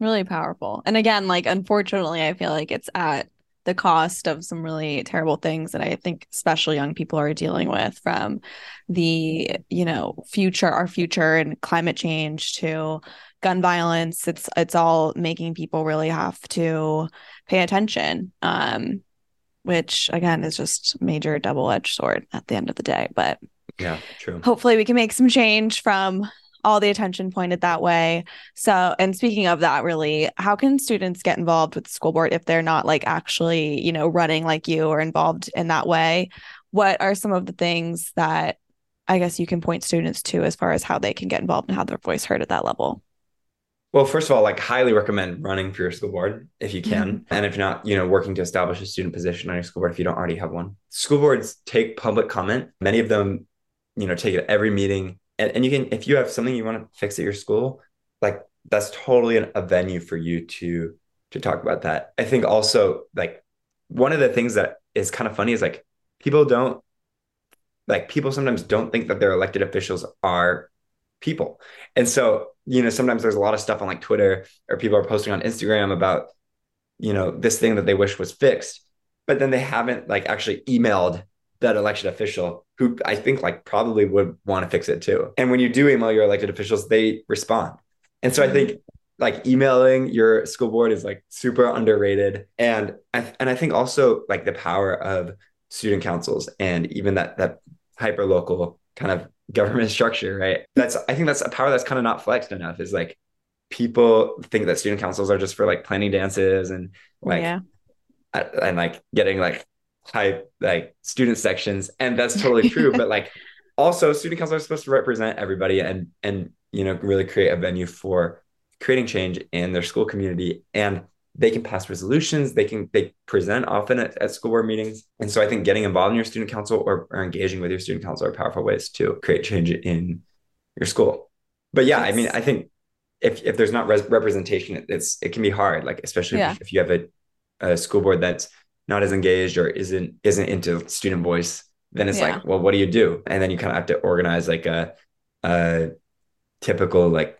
Really powerful. And again, like unfortunately, I feel like it's at the cost of some really terrible things that I think especially young people are dealing with from the, you know, future, our future and climate change to gun violence. It's it's all making people really have to pay attention. Um, which again is just major double-edged sword at the end of the day but yeah true. hopefully we can make some change from all the attention pointed that way. So and speaking of that really how can students get involved with the school board if they're not like actually you know running like you or involved in that way? What are some of the things that i guess you can point students to as far as how they can get involved and have their voice heard at that level Well, first of all, like highly recommend running for your school board if you can. Mm-hmm. And if not, you know, working to establish a student position on your school board if you don't already have one. School boards take public comment. Many of them, you know, take it at every meeting. And, and you can, if you have something you want to fix at your school, like that's totally an, a venue for you to to talk about that. I think also like one of the things that is kind of funny is like people don't like people sometimes don't think that their elected officials are people. And so, you know, sometimes there's a lot of stuff on like Twitter or people are posting on Instagram about, you know, this thing that they wish was fixed, but then they haven't like actually emailed that elected official who I think like probably would want to fix it too. And when you do email your elected officials, they respond. And so I mm-hmm. think like emailing your school board is like super underrated. And I and I think also like the power of student councils and even that that hyper local kind of government structure, right? That's I think that's a power that's kind of not flexed enough. Is like people think that student councils are just for like planning dances and like yeah. and like getting like high like student sections, and that's totally true. but like also student councils are supposed to represent everybody and and you know really create a venue for creating change in their school community and they can pass resolutions they can they present often at, at school board meetings and so i think getting involved in your student council or, or engaging with your student council are powerful ways to create change in your school but yeah i mean i think if, if there's not res- representation it's it can be hard like especially Yeah. if, if you have a, a school board that's not as engaged or isn't isn't into student voice then it's Yeah. like well what do you do and then you kind of have to organize like a a typical like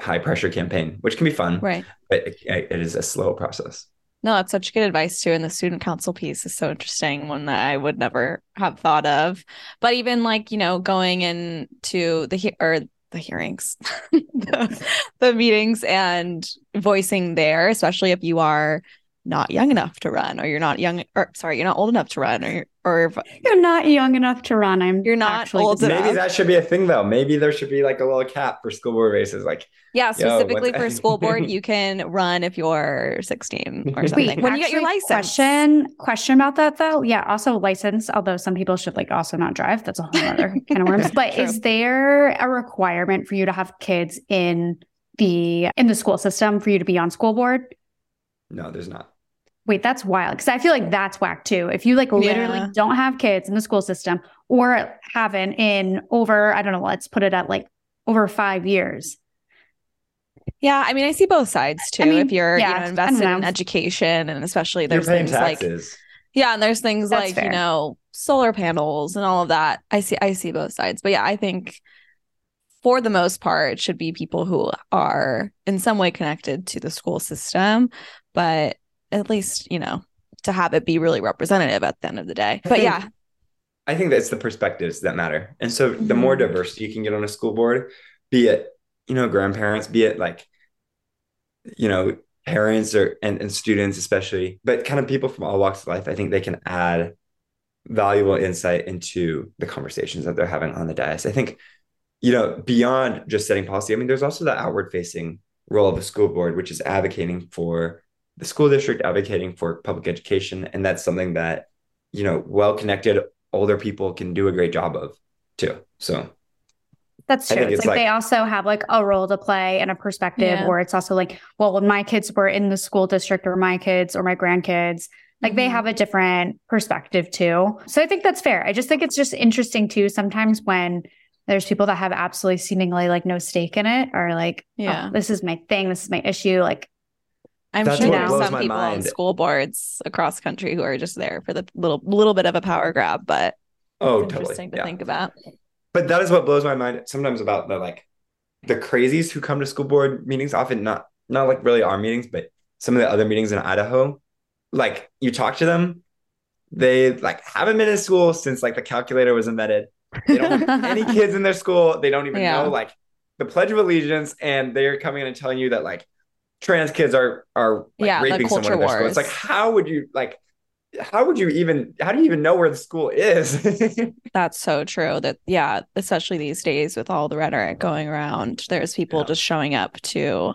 high pressure campaign which can be fun Right. but it, it is a slow process No, that's such good advice too. And the student council piece is so interesting, one that I would never have thought of. But even like, you know, going into the he- or the hearings, the, the meetings and voicing there, especially if you are not young enough to run or you're not young or sorry, you're not old enough to run or or if You're not young enough to run. I'm You're not actually old just- enough. maybe that should be a thing though maybe there should be like a little cap for school board races like yeah, specifically what's- for school board, you can run if you're 16 or something. Wait, when you get your license. Question question about that though. Yeah, also license, although some people should like also not drive. That's a whole other kind of worms. But True. is there a requirement for you to have kids in the in the school system for you to be on school board? no there's not Wait, that's wild. Because I feel like that's whack too. If you like literally Yeah. don't have kids in the school system or haven't in over, I don't know, let's put it at like over five years. Yeah, I mean, I see both sides too. mean, if you're, yeah, you know, don't invested in education, and especially there's paying things like yeah, and there's things That's like fair. you know solar panels and all of that. I see, I see both sides, but yeah, I think for the most part, it should be people who are in some way connected to the school system, but at least you know to have it be really representative at the end of the day. But yeah, I think that's the perspectives that matter. And so the mm-hmm. more diversity you can get on a school board, be it, you know, grandparents, be it like, you know, parents or and, and students especially, but kind of people from all walks of life, I think they can add valuable insight into the conversations that they're having on the dais. I think, you know, beyond just setting policy, I mean, there's also the outward facing role of the school board, which is advocating for the school district, advocating for public education. And that's something that, you know, well connected older people can do a great job of too. So That's true. It's, it's like, like- they also have like a role to play and a perspective, Yeah. or it's also like, well, when my kids were in the school district or my kids or my grandkids, like they Mhm. have a different perspective too. So I think that's fair. I just think it's just interesting too. Sometimes when there's people that have absolutely seemingly like no stake in it or like, Yeah. yeah, this is my thing, this is my issue. Like, I'm That's sure there's blows some people on school boards across country who are just there for the little little bit of a power grab, but oh totally. interesting to Yeah. think about. But that is what blows my mind sometimes about the like the crazies who come to school board meetings, often not not like really our meetings, but some of the other meetings in Idaho. Like you talk to them, they like haven't been in school since like the calculator was invented. They don't have any kids in their school. They don't even Yeah. know like the Pledge of Allegiance, and they're coming in and telling you that like trans kids are are like, Yeah, the raping someone in culture their school. It's like how would you like how would you even how do you even know where the school is? That's so true. That yeah, especially these days with all the rhetoric going around, there's people Yeah. just showing up to,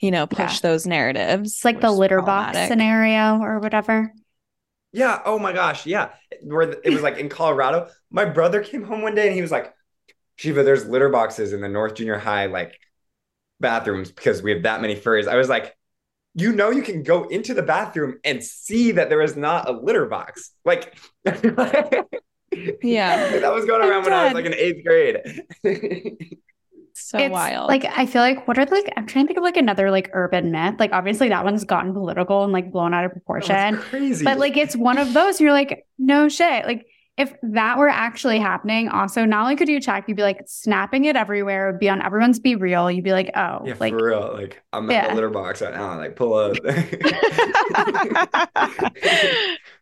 you know, push those narratives. it's like the litter box scenario or whatever. Yeah. Oh my gosh. Yeah. Where it was like in Colorado. My brother came home one day and he was like, Shiva, there's litter boxes in the North Junior High, like bathrooms because we have that many furries. I was like, you know, you can go into the bathroom and see that there is not a litter box. Like, Yeah. that was going I'm around when I was like in eighth grade. So it's wild. like I feel like what are like I'm trying to think of like another like urban myth. Like obviously that one's gotten political and like blown out of That's proportion. crazy. But like it's one of those you're like, no shit. Like if that were actually happening, also not only could you check, you'd be like snapping it everywhere, it'd be on everyone's BeReal. You'd be like, oh, yeah, like for real. Like I'm at Yeah. the litter box right now. Like pull up.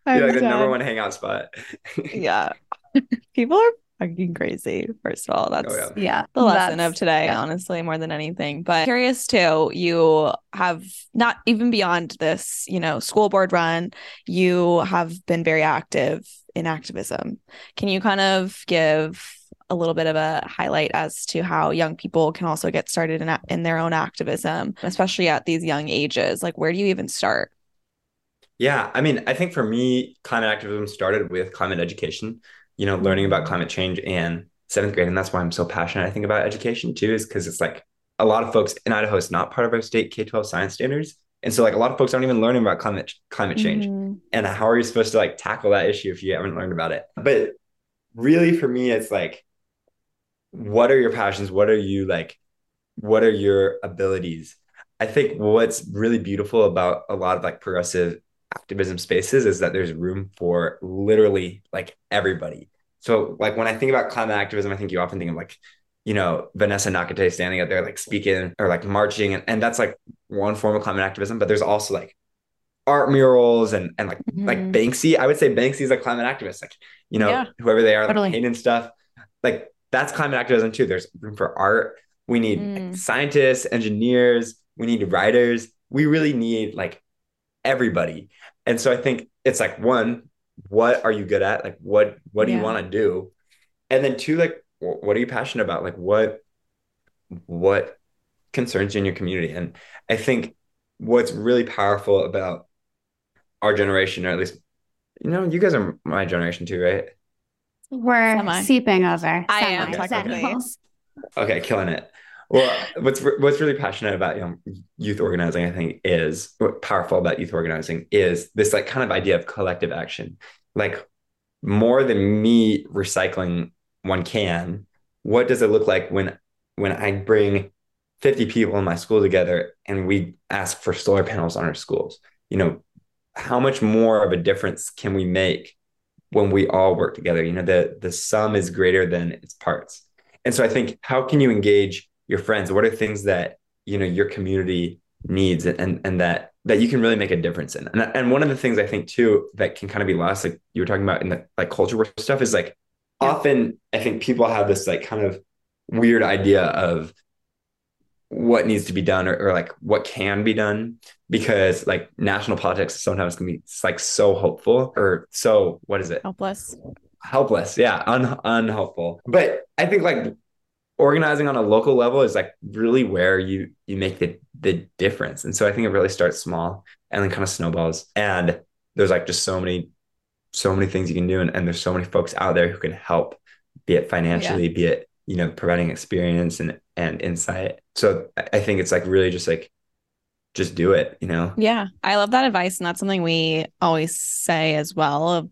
I'm You're like the number one hangout spot. Yeah. People are fucking crazy, first of all. That's Oh, yeah. yeah. the lesson that's- of today, yeah. honestly, more than anything. But curious too, you have not even beyond this, you know, school board run, you have been very active in activism. Can you kind of give a little bit of a highlight as to how young people can also get started in, in their own activism, especially at these young ages? Like, where do you even start? Yeah, I mean, I think for me, climate activism started with climate education, you know, learning about climate change in seventh grade. And that's why I'm so passionate, I think, about education too, is because it's like a lot of folks in Idaho, it's not part of our state K 12 science standards. And so, like, a lot of folks aren't even learning about climate climate change. Mhm. And how are you supposed to like tackle that issue if you haven't learned about it? But really, for me, it's like, what are your passions? What are you like? What are your abilities? I think what's really beautiful about a lot of like progressive activism spaces is that there's room for literally like everybody. So like when I think about climate activism, I think you often think of like, you know, Vanessa Nakate standing up there like speaking or like marching and, and that's like one form of climate activism, but there's also like art murals and and like like Mhm. Banksy. I would say Banksy is a climate activist, like, you know, Yeah. whoever they are, Totally. like painting stuff. Like that's climate activism too. There's room for art. We need like, Mm. scientists, engineers, we need writers. We really need like everybody. And so I think it's like one, what are you good at? Like what what do Yeah. you want to do? And then two, like what are you passionate about? Like what what concerns you in your community? And I think what's really powerful about our generation, or at least you know, you guys are my generation too, right? We're Semi. seeping over. I am, Semi. technically. Sentinels. Okay, killing it. Well, what's what's really passionate about you know, youth organizing, I think, is what powerful about youth organizing is this like kind of idea of collective action. Like more than me recycling one can, what does it look like when when I bring 50 people in my school together and we ask for solar panels on our schools? You know, how much more of a difference can we make when we all work together? You know, the the sum is greater than its parts. And so I think how can you engage your friends? What are things that you know your community needs and and that that you can really make a difference in? And and one of the things I think too that can kind of be lost, like you were talking about in the like culture war stuff, is like. Often I think people have this like kind of weird idea of what needs to be done or, or like what can be done because like national politics sometimes can be like so hopeful or so what is it? Helpless. helpless yeah un- unhelpful. But i think like organizing on a local level is like really where you you make the the difference. And so i think it really starts small and then kind of snowballs. And there's like just so many so many things you can do and, and there's so many folks out there who can help be it financially be it you know providing experience and and insight so i I think it's like really just like just do it you know Yeah, I love that advice. And that's something we always say as well. Of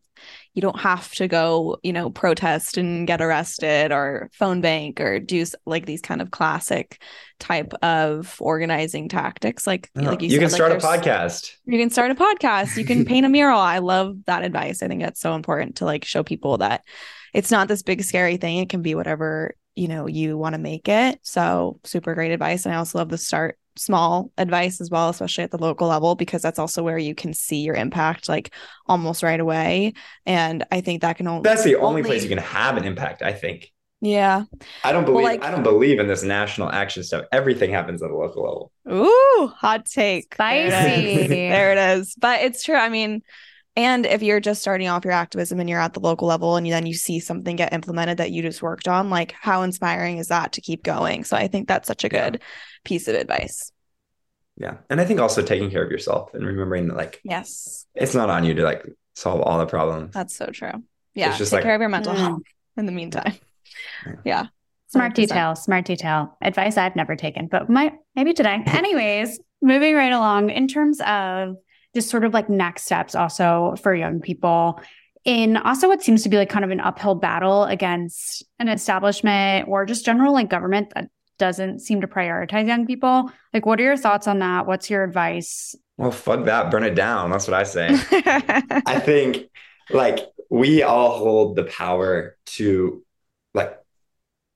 you don't have to go, you know, protest and get arrested or phone bank or do like these kind of classic type of organizing tactics. Like, uh-huh. like you, you can said, start a podcast You can start a podcast. You can paint a mural. I love that advice. I think that's so important to like show people that it's not this big scary thing. It can be whatever, you know, you want to make it. So super great advice. And I also love the start small advice as well, especially at the local level, because that's also where you can see your impact like almost right away. And I think that can only that's the only only- place you can have an impact i think Yeah. I don't believe like- I don't believe in this national action stuff. Everything happens at a local level. Ooh, hot take. There it is. Spicy. there it is. But it's true. I mean, and if you're just starting off your activism and you're at the local level and then you see something get implemented that you just worked on, like how inspiring is that to keep going? So I think that's such a Yeah. Good piece of advice. Yeah. And I think also taking care of yourself and remembering that like Yes, it's not on you to like solve all the problems. that's so true. Yeah, just take like- care of your mental Mm. health in the meantime. Yeah. Yeah. Smart 100%. detail, smart detail. Advice I've never taken, but might maybe today. Anyways, moving right along in terms of just sort of like next steps also for young people in also what seems to be like kind of an uphill battle against an establishment or just general like government that doesn't seem to prioritize young people. Like what are your thoughts on that? What's your advice? Well, fuck that. Burn it down. That's what I say. I think like we all hold the power to like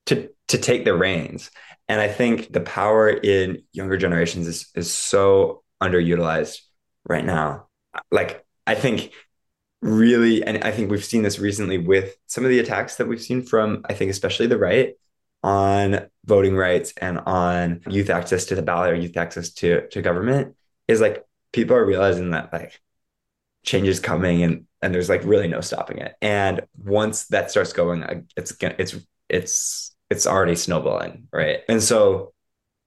to to take the reins. And I think the power in younger generations is is so underutilized right now. Like I think really and I think we've seen this recently with some of the attacks that we've seen from I think especially the right on voting rights and on youth access to the ballot or youth access to to government is like people are realizing that like change is coming and and there's like really no stopping it. And once that starts going it's gonna it's it's it's already snowballing right? And so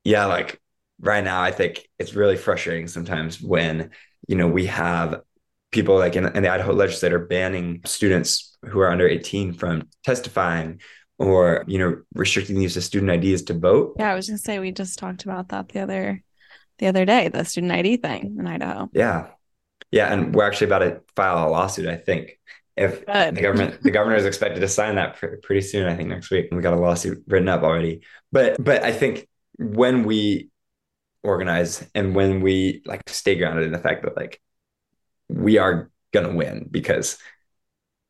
yeah like right now i think it's really frustrating sometimes when you know we have people like in, in the idaho legislature banning students who are under 18 from testifying or you know restricting the use of student ids to vote yeah, I was gonna say we just talked about that the other the other day, the student ID thing in Idaho. Yeah. Yeah. And we're actually about to file a lawsuit, I think. If Good. the government the governor is expected to sign that pr- pretty soon, I think next week. We got a lawsuit written up already. But but I think when we organize and when we like stay grounded in the fact that like we are gonna win because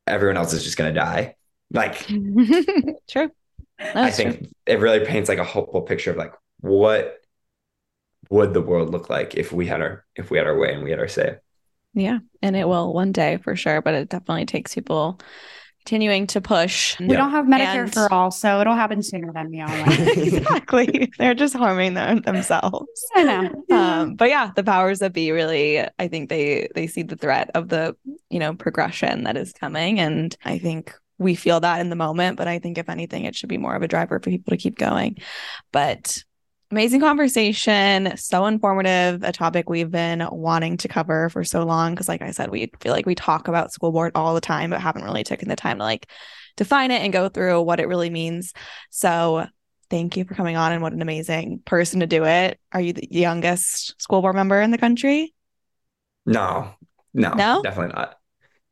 everyone else is just gonna die. Like True. I think true. it really paints like a hopeful picture of like what would the world look like if we had our if we had our way and we had our say. Yeah, and it will one day for sure, but it definitely takes people continuing to push. We Yeah. don't have Medicare And- for all, so it'll happen sooner than we all want. exactly. They're just harming them themselves. I know. Um, but yeah, the powers that be really, I think they they see the threat of the you know progression that is coming, and I think we feel that in the moment. But I think if anything, it should be more of a driver for people to keep going. But amazing conversation, so informative, a topic we've been wanting to cover for so long. Because like I said, we feel like we talk about school board all the time, but haven't really taken the time to like define it and go through what it really means. So thank you for coming on and what an amazing person to do it. Are you the youngest school board member in the country? No, no, No? definitely not.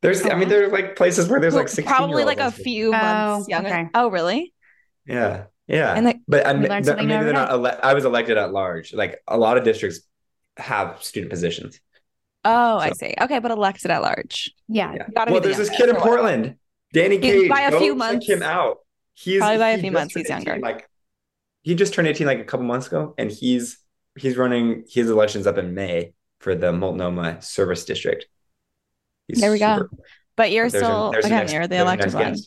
There's, I Oh. mean, there's like places where there's like 16 probably like a year olds. few Oh, months younger. okay. Oh, really? Yeah, yeah. And the- but I We mean, th- maybe they're not. Ele- I was elected at large. Like a lot of districts have student positions. Oh, I see. Okay, but elected at large. Yeah. Yeah. Gotta be Well, the there's this kid in or whatever. Portland, Danny He- Cage. by a Go few check months. him out. He's Probably by a few months he's younger. 18, Like he just turned 18 like a couple months ago, and he's he's running his elections up in May for the Multnomah Service District. He's There we go. super- But you're there's still there's a again, next- you're the elected one.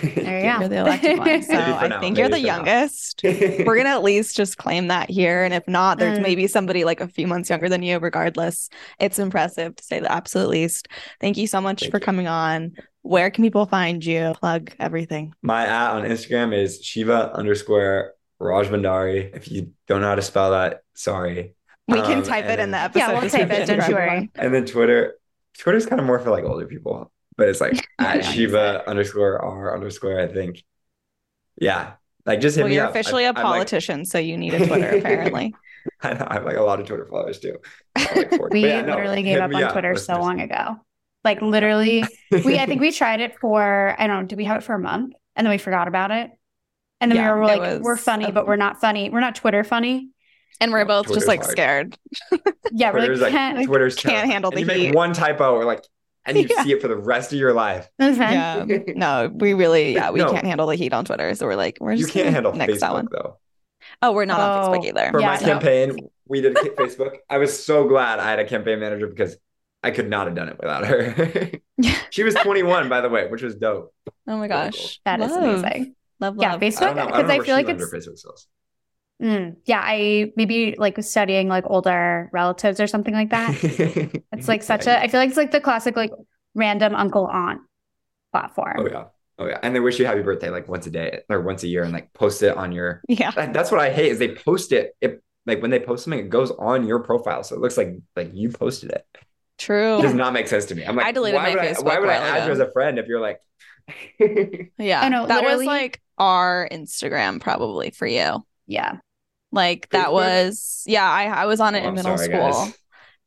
There you go. You're the elected one. So I now, think you're the maybe for now. youngest. We're gonna at least just claim that here. And if not, there's Mm. maybe somebody like a few months younger than you. Regardless, it's impressive to say the absolute least. Thank you so much Thank for you. coming on. Where can people find you? Plug everything. My at on Instagram is Shiva underscore Rajbhandari. If you don't know how to spell that, sorry. We can Um, type it and in the episode. Yeah, we'll type it, don't you worry. And then Twitter. Twitter's kind of more for like older people, but it's like at Yeah. Shiva underscore R underscore, I think. Yeah. Like just hit Well, me you're up. officially I- a I'm like- politician, so you need a Twitter apparently. I know I have like a lot of Twitter followers too. Like We But yeah, no, literally gave up me on Twitter so long ago. Like literally, we I think we tried it for I don't know, did we have it for a month? And then we forgot about it. And then Yeah, we were it like, was we're funny, a- but we're not funny. We're not Twitter funny. And we're oh, both Twitter's just like hard. scared. Yeah, we're Twitter's like, like, can't. Twitter's can't terrifying. handle And the you make heat. one typo or like and you Yeah. see it for the rest of your life. Mm-hmm. Yeah. No, we really, yeah, we No. can't handle the heat on Twitter. So we're like, we're just You just can't gonna handle nix that one. Though. Oh, we're not on Oh. Facebook either. For Yeah, my no. campaign, we did Facebook. I was so glad I had a campaign manager because I could not have done it without her. she was 21, by the way, which was dope. Oh my Really cool. gosh. That is Love. amazing. Love, Yeah, love. I Facebook don't. I, because I, feel like it's her Facebook skills. Mm, yeah, I maybe like studying like older relatives or something like that. It's like such a I feel like it's like the classic like random uncle aunt platform. Oh yeah. Oh yeah. And they wish you happy birthday like once a day or once a year and like post it on your Yeah. that- that's what I hate is they post it. It like when they post something, it goes on your profile. So it looks like like you posted it. True. It does not make sense to me. I'm like, I deleted why my would I, why would I a while add you as a friend if you're like Yeah. I know, That was like our Instagram probably for you. Yeah. Like that was yeah, I I was on it Oh, in middle sorry, school. guys.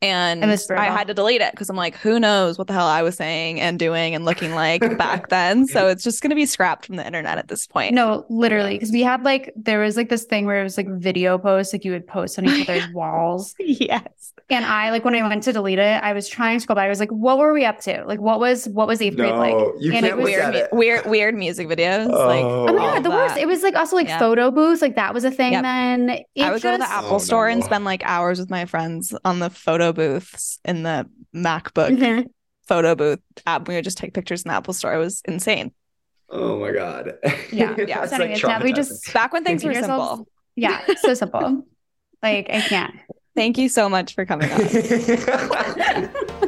And It I had to delete it because I'm like, who knows what the hell I was saying and doing and looking like back then. So it's just gonna be scrapped from the internet at this point. No, literally, because we had like there was like this thing where it was like video posts, like you would post on each other's walls. yes. And I like when I went to delete it, I was trying to scroll back. I was like, what were we up to? Like, what was what was eighth grade like? No, you And can't was Weird, at it. weird, weird music videos. Oh, like, Oh. Oh my god, of the worst! It was like also like Yeah. photo booths, like that was a thing Yep. then. It I would go to the Apple Oh, store and spend like hours with my friends on the photo booths in the MacBook Mhm. photo booth app. We would just take pictures in the Apple store. It was insane. Oh my god. Yeah, yeah. That's So like anyways, now we just Back when things were simple. yeah, so simple. like I can't. Thank you so much for coming on.